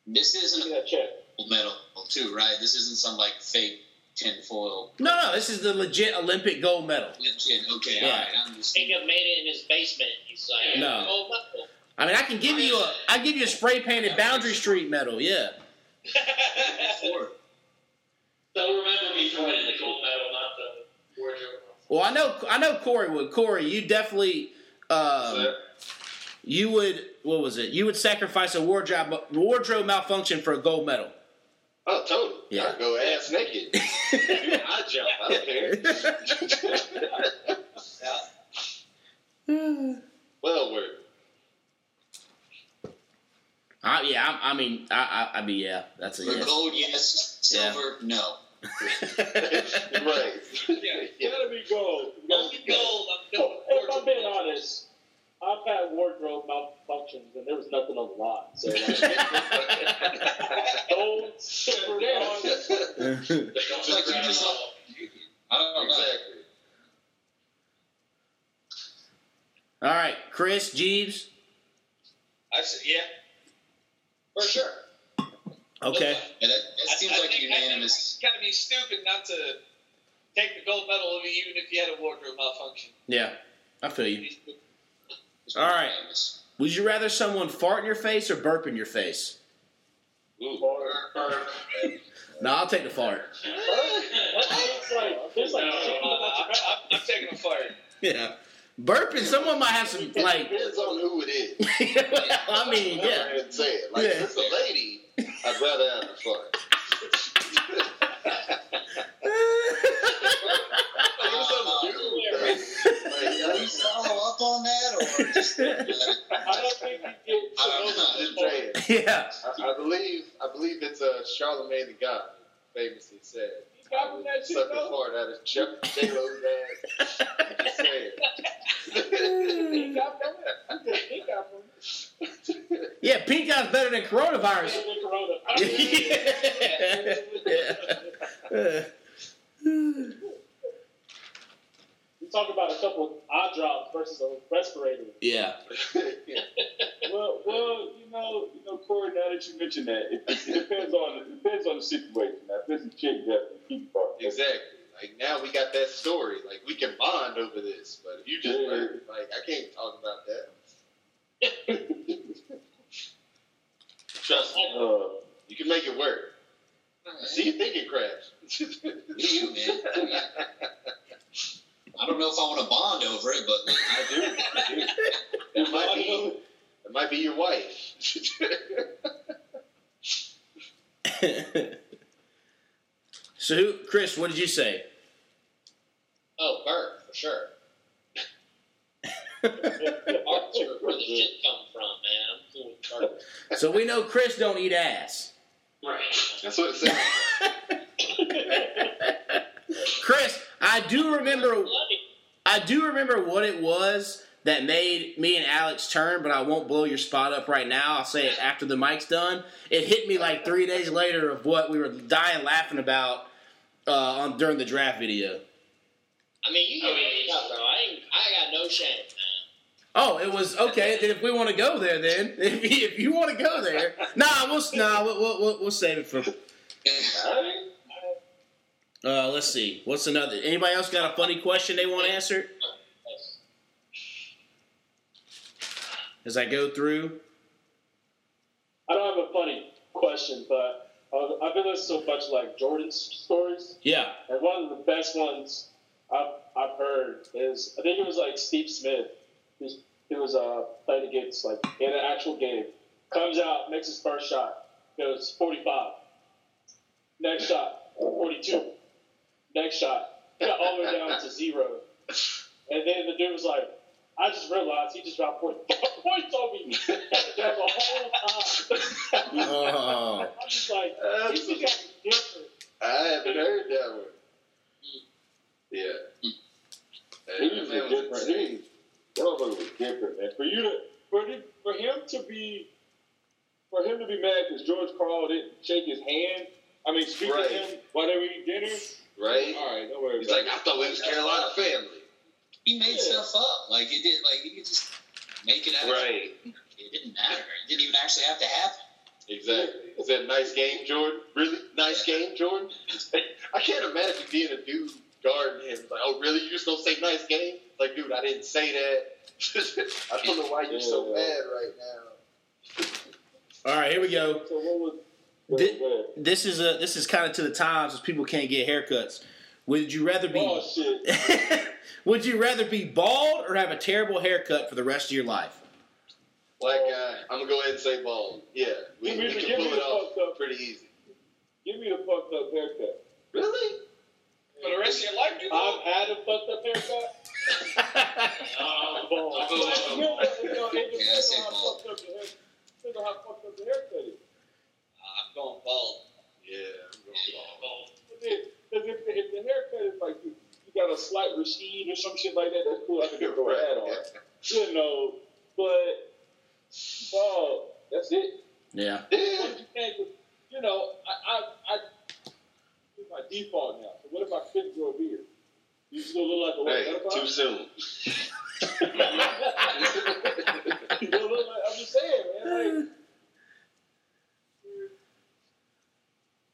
This isn't me that check. a medal, too, right? This isn't some like fake tinfoil. no, no, this is the legit Olympic gold medal. Legit. Okay, Yeah. all right. I'm just. Think of made it in his basement. He's like, No. oh, medal. I mean, I can give you a, I give you a spray painted Boundary Street medal. Yeah. Sure. *laughs* They'll remember me for winning the gold medal, not the wardrobe. Well, I know, I know Corey would. Corey, you definitely, um, you would. What was it? You would sacrifice a wardrobe wardrobe malfunction for a gold medal. Oh, totally. Yeah. I'd go ass naked. *laughs* I jump. I don't care. *laughs* well worth. I, yeah, I, I mean, I, I, I mean, yeah, that's a For yes. gold, yes. Silver, no. it. *laughs* right. You gotta be gold. You gotta be gold. I'm going If I'm being honest, I've had wardrobe malfunctions and there was nothing on the line. So like, gold, silver, bronze. It's like you just. I don't know. exactly. All right, Chris Jeeves. I said, yeah. For sure. Okay. Yeah, that, that seems I, like I think, unanimous. I think it'd kind of be stupid not to take the gold medal even if you had a wardrobe malfunction. Yeah, I feel you. All right. unanimous. Would you rather someone fart in your face or burp in your face? *laughs* No, I'll take the fart. Like, there's *laughs* like No, chicken about I'm. Taking a fart. Yeah. Burping, someone might have some like. Depends on who it is. *laughs* I mean, yeah. say it. Like, Yeah. if it's a lady, I'd rather have the fart. Like, it's something to do with that. Like, Can we follow up on that, or just let? I don't think you get I don't know. Just saying. Yeah. I, I believe I believe it's uh, Charlemagne the God famously said. got I from would that shit, suck a though? fart out of J Lo's ass. Just saying. *laughs* *laughs* He got from it. He got from it. Yeah, pink eye's better than coronavirus. Better than Corona. *laughs* yeah. We talk about a couple of eye drops versus a respirator. yeah. *laughs* Well, well, you know, you know, Corey. Now that you mentioned that, it, it depends on it depends on the situation. Now, if it's a chick, definitely keep part. exactly. Like now we got that story. Like we can bond over this. But if you just Yeah. burp, like I can't talk about that. Trust me, Uh, you can make it work. See you thinking crash. *laughs* you, man. *laughs* I don't know if I want to bond over it, but I do. I do. It might be. It might be your wife. *laughs* so, who, Chris, what did you say? Oh, Bert, for sure. Bart's where where the shit come from, man. I'm cool with Bert. So we know Chris don't eat ass. Right. That's what it says. *laughs* Chris, I do remember. I do remember what it was that made me and Alex turn, but I won't blow your spot up right now. I'll say it after the mic's done. It hit me like three days later of what we were dying laughing about uh, on during the draft video. I mean, you make it up, bro. I ain't. I got no shame, man. Oh, it was okay. Then if we want to go there, then *laughs* if you, if you want to go there, nah, we'll nah, we'll, we'll, we'll, we'll save it for. Uh, let's see. What's another? Anybody else got a funny question they want answered? As I go through. I don't have a funny question, but I've been listening to a bunch of like Jordan's stories, Yeah. and one of the best ones I've, I've heard is I think it was like Steve Smith. He was, he was uh, playing against like in an actual game. Comes out, makes his first shot, goes 45. Next shot, 42. Next shot, got *laughs* all the way down to zero. And then the dude was like, I just realized he just dropped point, *laughs* points on me. the whole time. Oh. *laughs* I'm just like, these things got different. I haven't heard that one. Yeah. He That was man was different. insane. He, that was different, man. For you to, for him, for him to be, for him to be mad because George Karl didn't shake his hand. I mean, speak Right. to him while they were eating dinner. Right? All right, don't worry. He's about like, I thought we was Carolina family. He made Yeah. stuff up. Like it did. Like he could just make it out. Right. It didn't matter. It didn't even actually have to happen. Exactly. Is that a nice game, Jordan? Really? Nice game, Jordan? *laughs* I can't imagine being a dude guarding him. Like, oh, really? You just gonna say nice game? Like, dude, I didn't say that. *laughs* I don't know why you're so mad right now. All right, here we go. So what was? Did- This is a this is kind of to the times as people can't get haircuts. Would you rather be Oh shit! *laughs* Would you rather be bald or have a terrible haircut for the rest of your life? Black guy, I'm gonna go ahead and say bald. Yeah, we, Give we me- can give pull me it the off up- pretty easy. Give me the fucked up haircut. Really? For the rest of your life, you I've had a fucked up haircut. *laughs* Oh, Bald. I'll go You with know, you know, it Yeah, I say bald. fucked up. Depends on how fucked up the haircut is. I'm going bald. Yeah, I'm going bald. Because if, if the haircut is like you, you got a slight recede or some shit like that, that's cool. I can just throw a hat on. You know, but bald, that's it. Yeah. Yeah. You can't, you know, I, I, I, it's my default now. So what if I couldn't grow a beard? You still look like a Hey, what? too soon. *laughs* *laughs* You still look like, I'm just saying, man. Like,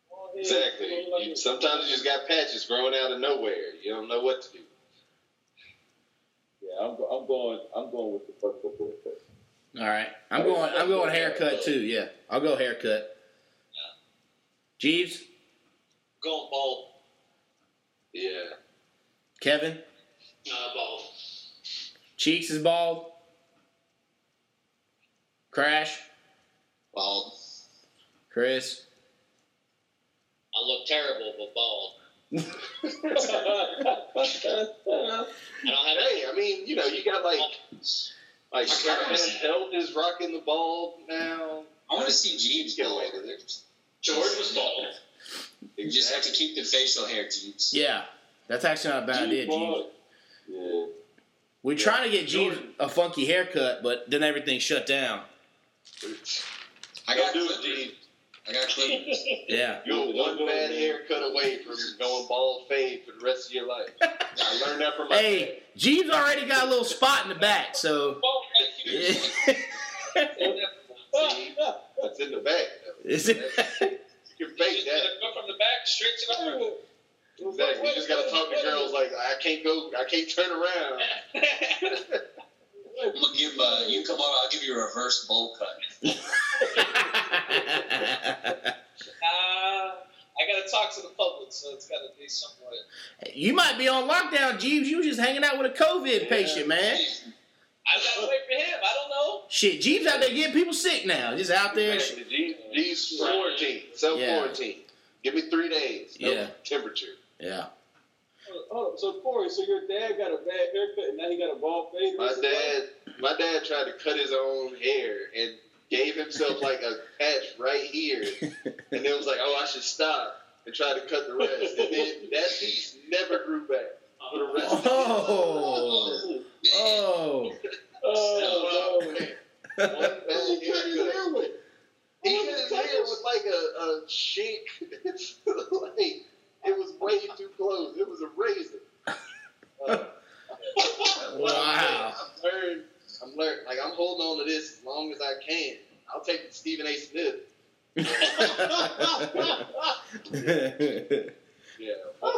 bald head, Exactly. you look like You, a- sometimes you just got patches growing out of nowhere. You don't know what to do. Yeah, I'm, I'm going. I'm going with the fucked up haircut. All right. I'm going I'm going haircut too. Yeah. I'll go haircut. Jeeves, going bald. Yeah. Kevin, uh, bald. Cheeks is bald. Crash, Bald. Chris. I look terrible, but bald. I don't have Hey, I mean, you know, you got like like Travis Health is rocking the bald now. I want to see Jeeves Get go away over with there. it. George was bald. You just have to keep the facial hair, Jeeves. Yeah. That's actually not a bad idea, Jeeves. Yeah. We're trying to get Jeeves a funky haircut, but then everything shut down. I Don't got do it, clippers. Gene. I got clippers. *laughs* Yeah. You're one bad haircut away from going bald fade for the rest of your life. I learned that from my Hey, Jeeves already got a little spot in the back, so. Bald, like, you dad. See, that's in the back. Is it? *laughs* You can fake just that. go from the back straight to the front. Exactly. You just gotta talk to girls like I can't go, I can't turn around. *laughs* I'm gonna give uh, you come on. I'll give you a reverse bowl cut. Uh, I gotta talk to the public, so it's gotta be somewhat. you might be on lockdown, Jeeves. You was just hanging out with a COVID patient, man. I gotta wait for him. I don't know. Shit, Jeeves out there getting people sick now. Just out there. Exactly. G- quarantine, self Yeah. quarantine. Give me three days. No Yeah. temperature. Yeah. Oh. So Corey, so your dad got a bad haircut and now he got a bald face. My dad, my dad tried to cut his own hair and gave himself like a patch right here, and then was like, "Oh, I should stop," and tried to cut the rest, and then that piece never grew back for the rest. Oh. *laughs* Oh. Oh, no. One bad haircut. He cut his hair with like a, a shank. *laughs* It's like it was way too close. It was a razor. Uh, *laughs* Wow. I'm learning. I'm learning. Like I'm holding on to this as long as I can. I'll take Stephen A. Smith. *laughs* Yeah.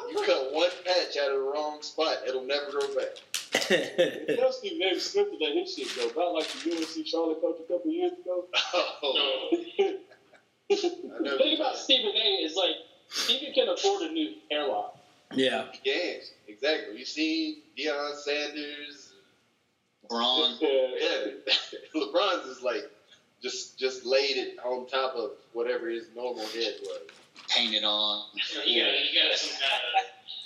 You cut one patch out of the wrong spot, it'll never grow back. Tell Stephen A. Smith to let his shit go. Not like the UNC Charlotte coach a couple years ago. Oh, No. The thing about Stephen A. is like Stephen can afford a new hairline. yeah. He can. Exactly. You see Deion Sanders. Braun. *laughs* Yeah. *laughs* LeBron's is like just just laid it on top of whatever his normal head was. painted on. You got you got some kind of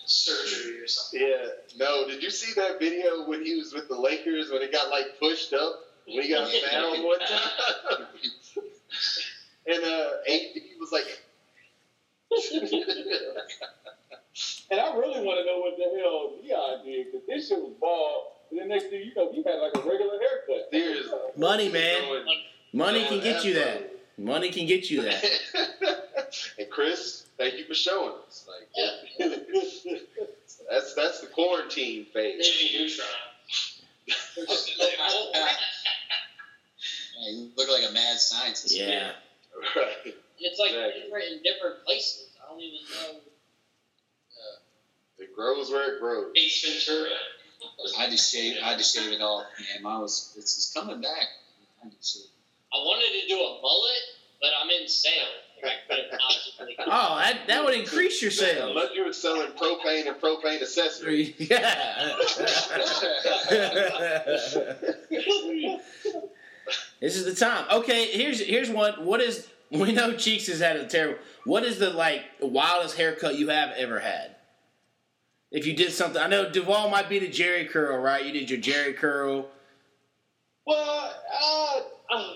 surgery or something. Yeah. No, did you see that video when he was with the Lakers when it got like pushed up when he got *laughs* fouled one time? and uh, AD was like, And I really want to know what the hell Deion did because this shit was bald. And then next thing you know, he had like a regular haircut. Seriously. Money, man. Going- Money can get you that. Money can get you that. and Chris, thank you for showing us. Like, *laughs* that's that's the quarantine phase. Jimmy Neutron. *laughs* Yeah, you look like a mad scientist. Yeah. Right. It's like Exactly. different in different places. I don't even know. It grows where it grows. Ace Ventura. I had to shave. I had to shave it off. Man, mine was. It's, it's coming back. I had to shave. I wanted to do a mullet, but I'm in sales. Like, I couldn't possibly. *laughs* Oh, that, that would increase your sales. Unless you were selling propane and propane accessories. *laughs* Yeah. *laughs* this is the time. Okay, here's here's one. What is we know Cheeks has had a terrible. What is the like wildest haircut you have ever had? If you did something, I know Duval might be the Jheri curl, right? You did your Jheri curl. Well, uh, uh,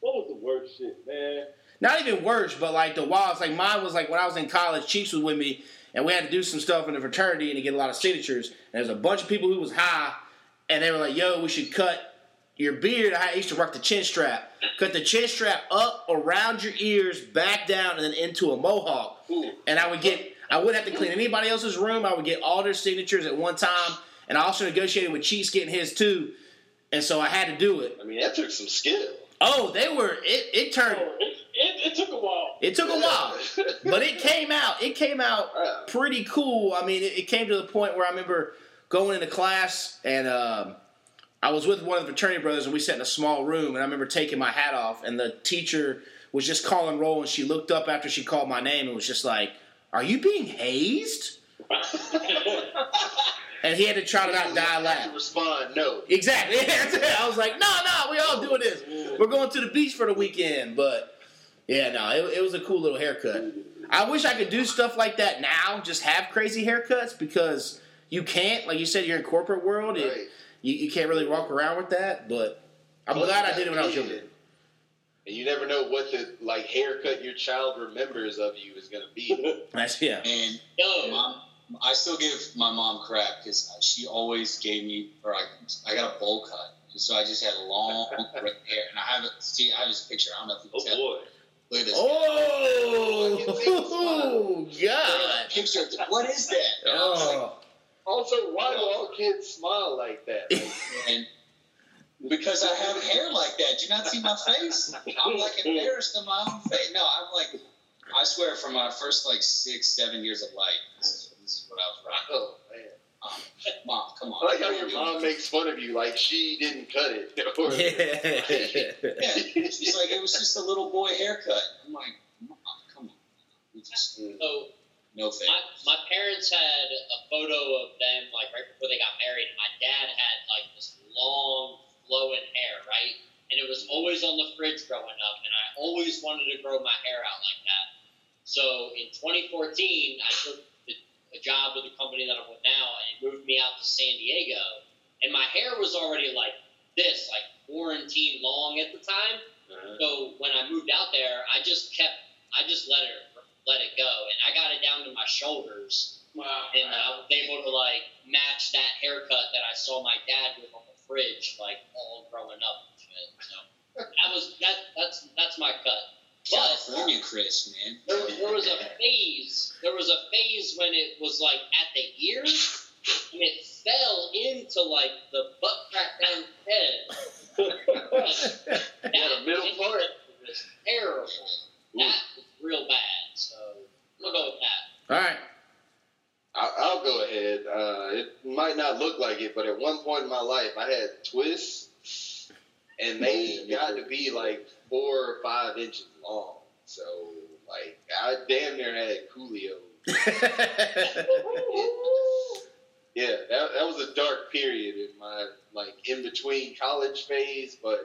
what was the worst shit, man? Not even worse, but like the wilds. Like mine was like when I was in college. Cheeks was with me, and we had to do some stuff in the fraternity and to get a lot of signatures. And there's a bunch of people who was high, and they were like, "Yo, we should cut your beard." I used to rock the chin strap. Cut the chin strap up around your ears, back down, and then into a mohawk. Ooh. And I would get. I wouldn't have to clean anybody else's room. I would get all their signatures at one time, and I also negotiated with Cheeks getting his too. And so I had to do it. I mean, that took some skill. Oh, they were. It, it turned. Oh, it, it, it took a while. It took a while, but it came out. It came out Wow. pretty cool. I mean, it, it came to the point where I remember going into class and um, I was with one of the fraternity brothers, and we sat in a small room. And I remember taking my hat off, and the teacher was just calling roll, and she looked up after she called my name and was just like, "Are you being hazed?" *laughs* And he had to try to not die To laugh. respond, no. Exactly. *laughs* I was like, no, no, we all doing this. We're going to the beach for the weekend. But yeah, no, it, it was a cool little haircut. I wish I could do stuff like that now, just have crazy haircuts because you can't. Like you said, you're in corporate world. It, Right. you, you can't really walk around with that. But I'm glad I did it when I was younger. Kid. And you never know what the like haircut your child remembers of you is gonna be. *laughs* That's yeah. And Yo, mom, I still give my mom crap because she always gave me, or I, I got a bowl cut, and so I just had long *laughs* red hair, and I have it. See, I have this picture. I don't know if you oh, can Oh tell. boy. Look at this. Oh, *laughs* God. picture. What is that? And I was like, Oh. Also, why do all kids smile like that? Like, and because I have hair like that. Do you not see my face? I'm like embarrassed of my own face. No, I'm like, I swear, for my first like six, seven years of life, this is, this is what I was rocking. oh man. Um, mom, come on. I like how your mom makes fun of you, like she didn't cut it. *laughs* Or- Yeah, she's like, it was just a little boy haircut. I'm like, mom, come on. We just, so no face. my, my parents had a photo of them like right before they got married. and My dad had like this long flowing hair, right? And it was always on the fridge growing up, and I always wanted to grow my hair out like that. So in 2014, I took the, a job with the company that I'm with now, and it moved me out to San Diego. And my hair was already like this, like quarantine long at the time. Uh-huh. So when I moved out there, I just kept, I just let it let it go, and I got it down to my shoulders, Wow. and I was able to like match that haircut that I saw my dad with on the fridge, like all growing up. and shit. So that was that. That's that's my cut. But California Chris, man. there, there was a phase. There was a phase when it was like at the ears, and it fell into like the butt crack down the head. *laughs* That Yeah, the middle part. was terrible. That was real bad. So we'll go with that. All right. I- I'll go ahead. Uh, it might not look like it, but at one point in my life, I had twists, and they *laughs* got to be like four or five inches long. So, like, I damn near had Coolio. *laughs* Yeah, that, that was a dark period in my like in between college phase, but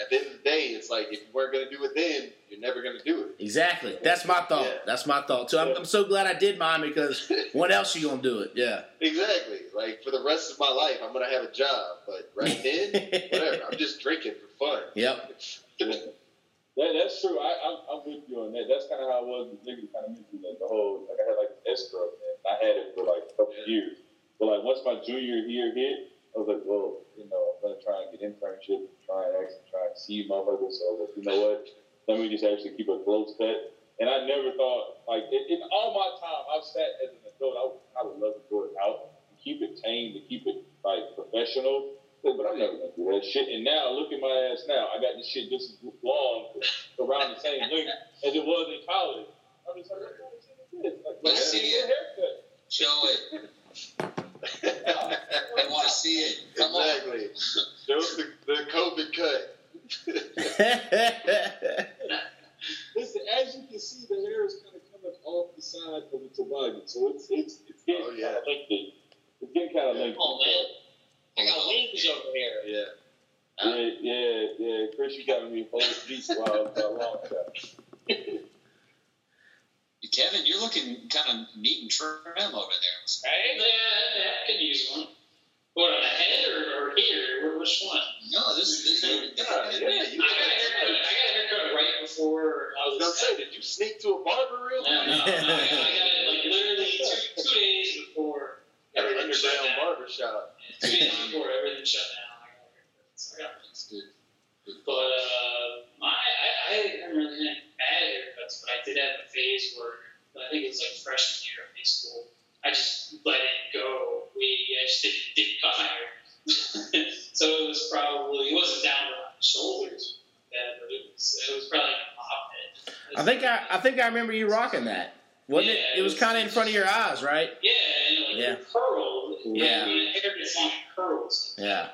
at the end of the day, it's like if you weren't gonna do it then, you're never gonna do it. Exactly. That's my thought. Yeah. That's my thought too. I'm, I'm so glad I did mine because *laughs* what else you gonna do it? Yeah. Exactly. Like for the rest of my life, I'm gonna have a job, but right then, *laughs* whatever. I'm just drinking for fun. Yep. *laughs* That, that's true. I, I'm, I'm with you on that. That's kind of how I was with Liberty kind of mentioned like the whole like I had like an escrow and I had it for like a couple Yeah. years. But like once my junior year hit, I was like, well, you know, I'm gonna try and get internship, try and actually try and see motherfuckers. So I was like, you know what? Let me just actually keep a close cut. And I never thought like in, in all my time I've sat as an adult, I would, I would love to go out and keep it tame, to keep it like professional. But I'm never gonna do that shit. And now look at my ass now. I got this shit just long around the same length as it was in college. I'm just like, what of shit is this? Like, Let's see it. Was kind of in front of your eyes, right? Yeah, and like Yeah. curled. Yeah. When hair gets long, curls. Yeah.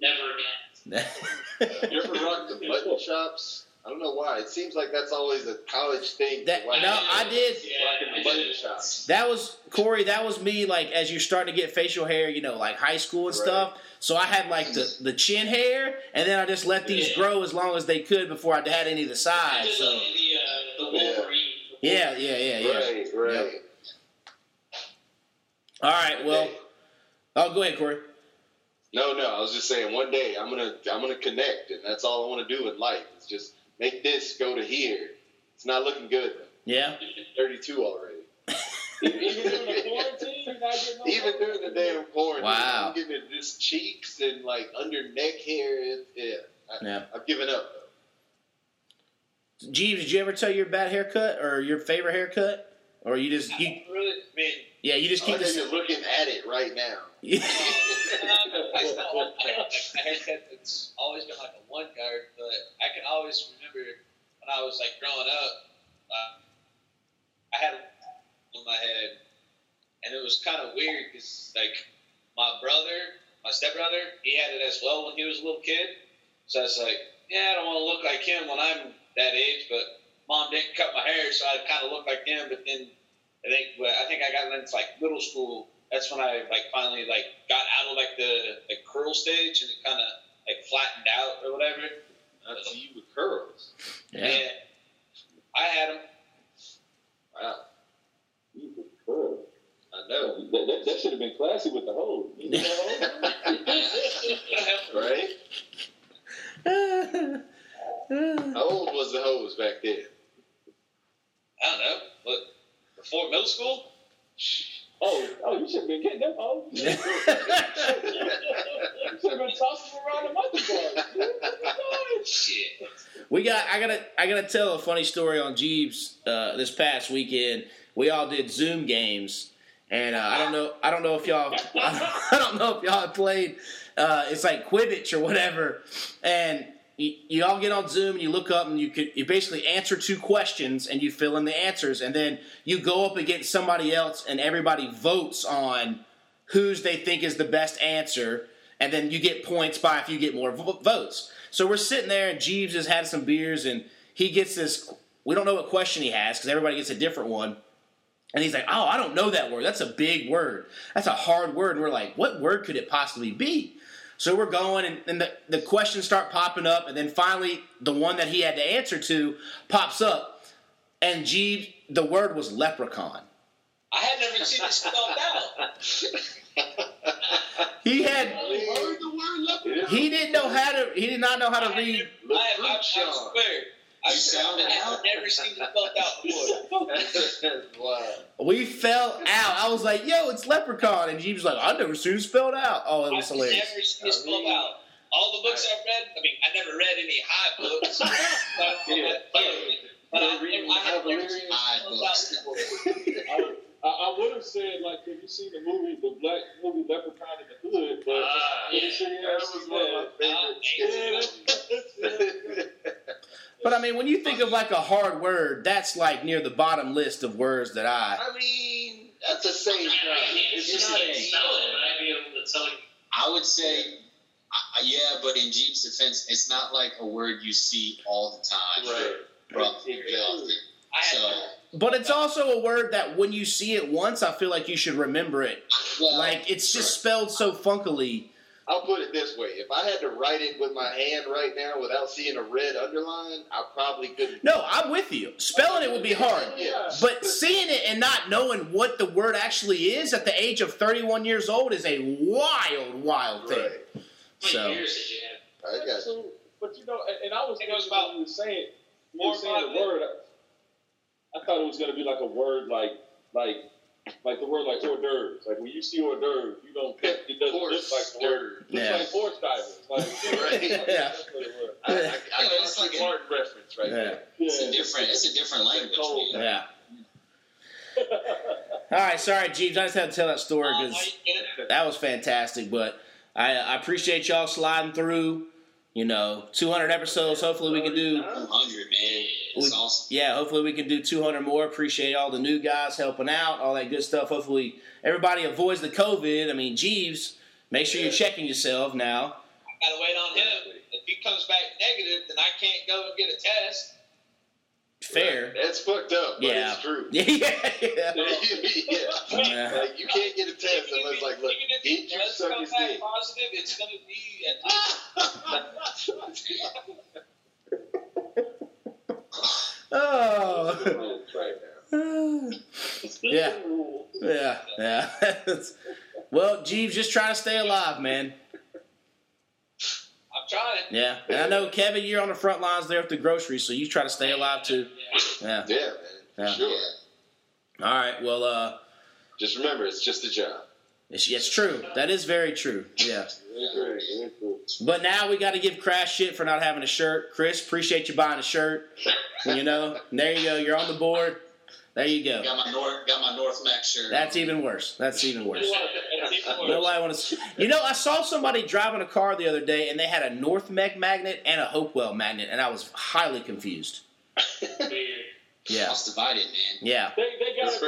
Never again. *laughs* You ever rock the mutton chops? I don't know why. It seems like that's always a college thing. That- no. I did. Yeah, Rocking I the button did. shops. That was Corey. That was me. Like as you're starting to get facial hair, you know, like high school and Right. stuff. So I had like the, the chin hair, and then I just let these Yeah. grow as long as they could before I had any of the I sides. So the uh, the Wolverine. yeah, yeah, yeah, yeah. Right, right. Yep. All right. Well, oh, go ahead, Corey. No, no. I was just saying. One day I'm gonna I'm gonna connect, and that's all I want to do in life. Is just make this go to here. It's not looking good. Yeah. 32 already. *laughs* Even during the quarantine, you're not getting no Even during the damn quarantine, Wow. I'm getting just cheeks and like under neck hair. It, yeah, I, Yeah. I've given up. Jeeves, did you ever tell your bad haircut or your favorite haircut, or you just you? Really, I mean, Yeah, you just keep like how this. looking at it right now. *laughs* I still want like, like a haircut that's always been like a one guard, but I can always remember when I was like growing up, uh, I had on my head, and it was kind of weird because like my brother, my stepbrother, he had it as well when he was a little kid. So I was like, yeah, I don't want to look like him when I'm that age, but mom didn't cut my hair, so I kind of look like him. But then I think I think I got into like middle school. That's when I like finally like got out of like the the curl stage and it kind of like flattened out or whatever. I see you with curls. yeah. And I had them. Wow, Jesus Christ. I know, That, that, that should have been classy with the hoes. You know? right? How old was the hoes back then? I don't know, but before middle school, oh, oh, you should have been getting them hoes. *laughs* you should have been tossing them around the monkey bars. shit. We got. I gotta. I gotta tell a funny story on Jeeves uh, this past weekend. We all did Zoom games, and uh, I don't know. I don't know if y'all. *laughs* I don't know if y'all played. Uh, it's like Quiplash or whatever, and you, you all get on Zoom and you look up and you could you basically answer two questions and you fill in the answers, and then you go up against somebody else and everybody votes on whose they think is the best answer, and then you get points by if you get more vo- votes. So we're sitting there, and Jeeves has had some beers, and he gets this. We don't know what question he has because everybody gets a different one. And he's like, "Oh, I don't know that word. That's a big word. That's a hard word." And we're like, "What word could it possibly be?" So we're going, and, and the, the questions start popping up, and then finally, the one that he had to answer to pops up, and Jeeves, the word was leprechaun. I had never seen this spelled out. *laughs* He had, heard the word leprechaun. he didn't know how to, he did not know how to read. I, I, I Leprechaun. swear. I You sounded I have out. never seen it spelled out before. wow. We fell out. I was like, "Yo, it's leprechaun," and Jeeves was like, "I've never seen it spelled out." Oh, it was I've hilarious. never seen it spelled I mean- out. All the books I've read, I mean, I never read any high books. *laughs* but, Yeah. but, but I, Reading I had never seen high books. before. *laughs* I, would- I, I would have said like, have you seen the movie, the black movie Leprechaun in the Hood? But Ah, I'm pretty yeah. That was one of that. my Yeah, favorite that's, that's, *laughs* But I mean, when you think of like a hard word, that's like near the bottom list of words that I. I mean, that's a safe I route. can't It's just not like a spell it, but I'd be able to tell you. I would say, uh, yeah, but in Jeeves' defense, it's not like a word you see all the time. Right. Bro, very often. So, But it's also a word that when you see it once, I feel like you should remember it. well, Like it's just spelled so funkily. I'll put it this way: if I had to write it with my hand right now without seeing a red underline, I probably couldn't. No, I'm with you. Spelling it would be hard. Yeah. But seeing it and not knowing what the word actually is at the age of 31 years old is a wild, wild thing. Right. So years did? I got you. So, but you know, and, and I was It thinking was about when you were saying, you four were or saying the word. I, I thought it was going to be like a word like like like the word like hors d'oeuvres. Like when you see hors d'oeuvres, you don't pick it doesn't look like the word. It looks Yeah. like horse divers. Like, *laughs* Right. Yeah. That's what it was. *laughs* I, I, I, Yeah, I it's like a a- reference right Yeah. there. it's a different, it's a different language. Cold. man. Yeah. *laughs* All right, sorry, Jeeves. I just had to tell that story because that was fantastic. But I, I appreciate y'all sliding through. You know, 200 episodes. Hopefully, we can do. 200, man. It's We- awesome. Yeah, hopefully we can do 200 more. Appreciate all the new guys helping out, all that good stuff. Hopefully everybody avoids the COVID. I mean, Jeeves, make sure you're checking yourself now. I gotta wait on him. If he comes back negative, then I can't go and get a test. Fair. That's fucked up, but Yeah. it's true. *laughs* Yeah, yeah, *laughs* yeah. yeah. Yeah. Like you can't get a test Even unless if- like, look, even if he did you suck come his back dick? positive, it's gonna be at *laughs* Oh. *laughs* Yeah. Yeah, yeah. *laughs* well, Jeeves, just trying to stay alive, man. I'm trying. Yeah. And I know, Kevin, you're on the front lines there at the grocery, so you try to stay alive too. Yeah. Yeah, man. Yeah. Sure. All right. Well, uh, Just remember, it's just a job. It's, it's true. That is very true. Yeah. But now we got to give Crash shit for not having a shirt. Chris, appreciate you buying a shirt. You know, there you go. You're on the board. There you go. Got my North, got my North Mac shirt. That's even worse. That's even worse. Even worse. Nobody want to. You know, I saw somebody driving a car the other day, and they had a North Mac magnet and a Hopewell magnet, and I was highly confused. *laughs* Weird. Yeah, House divided, man. yeah, They, they got to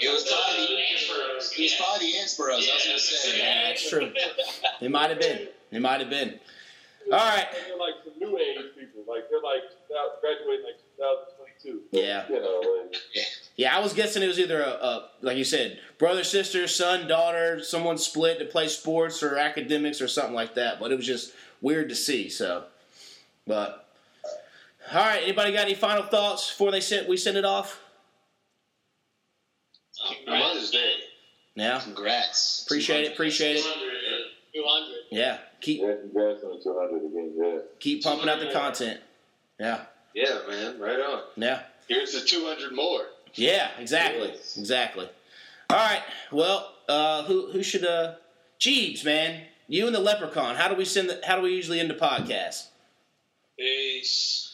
It was probably, Ansborough. it was probably the Ansboroughs. I was gonna say. yeah. That's true. *laughs* It might have been. It might have been. All right. And they're like some new age people. Like they're like graduating like 2022. Yeah. You know, like, Yeah, I was guessing it was either a, a like you said, brother, sister, son, daughter, someone split to play sports or academics or something like that. But it was just weird to see. So, but all right, anybody got any final thoughts before they sent we send it off? Mother's Day. Yeah, Congrats. appreciate it, appreciate it. 200. Yeah, keep yeah, congrats on 200 again. Yeah. keep pumping out the content. Yeah, Yeah, man. Right on. yeah, Here's the 200 more. yeah. Exactly, Yes. exactly. All right, well, uh, who who should uh, Jeeves, man, you and the Leprechaun. How do we send? The, how do we usually end the podcast? Peace.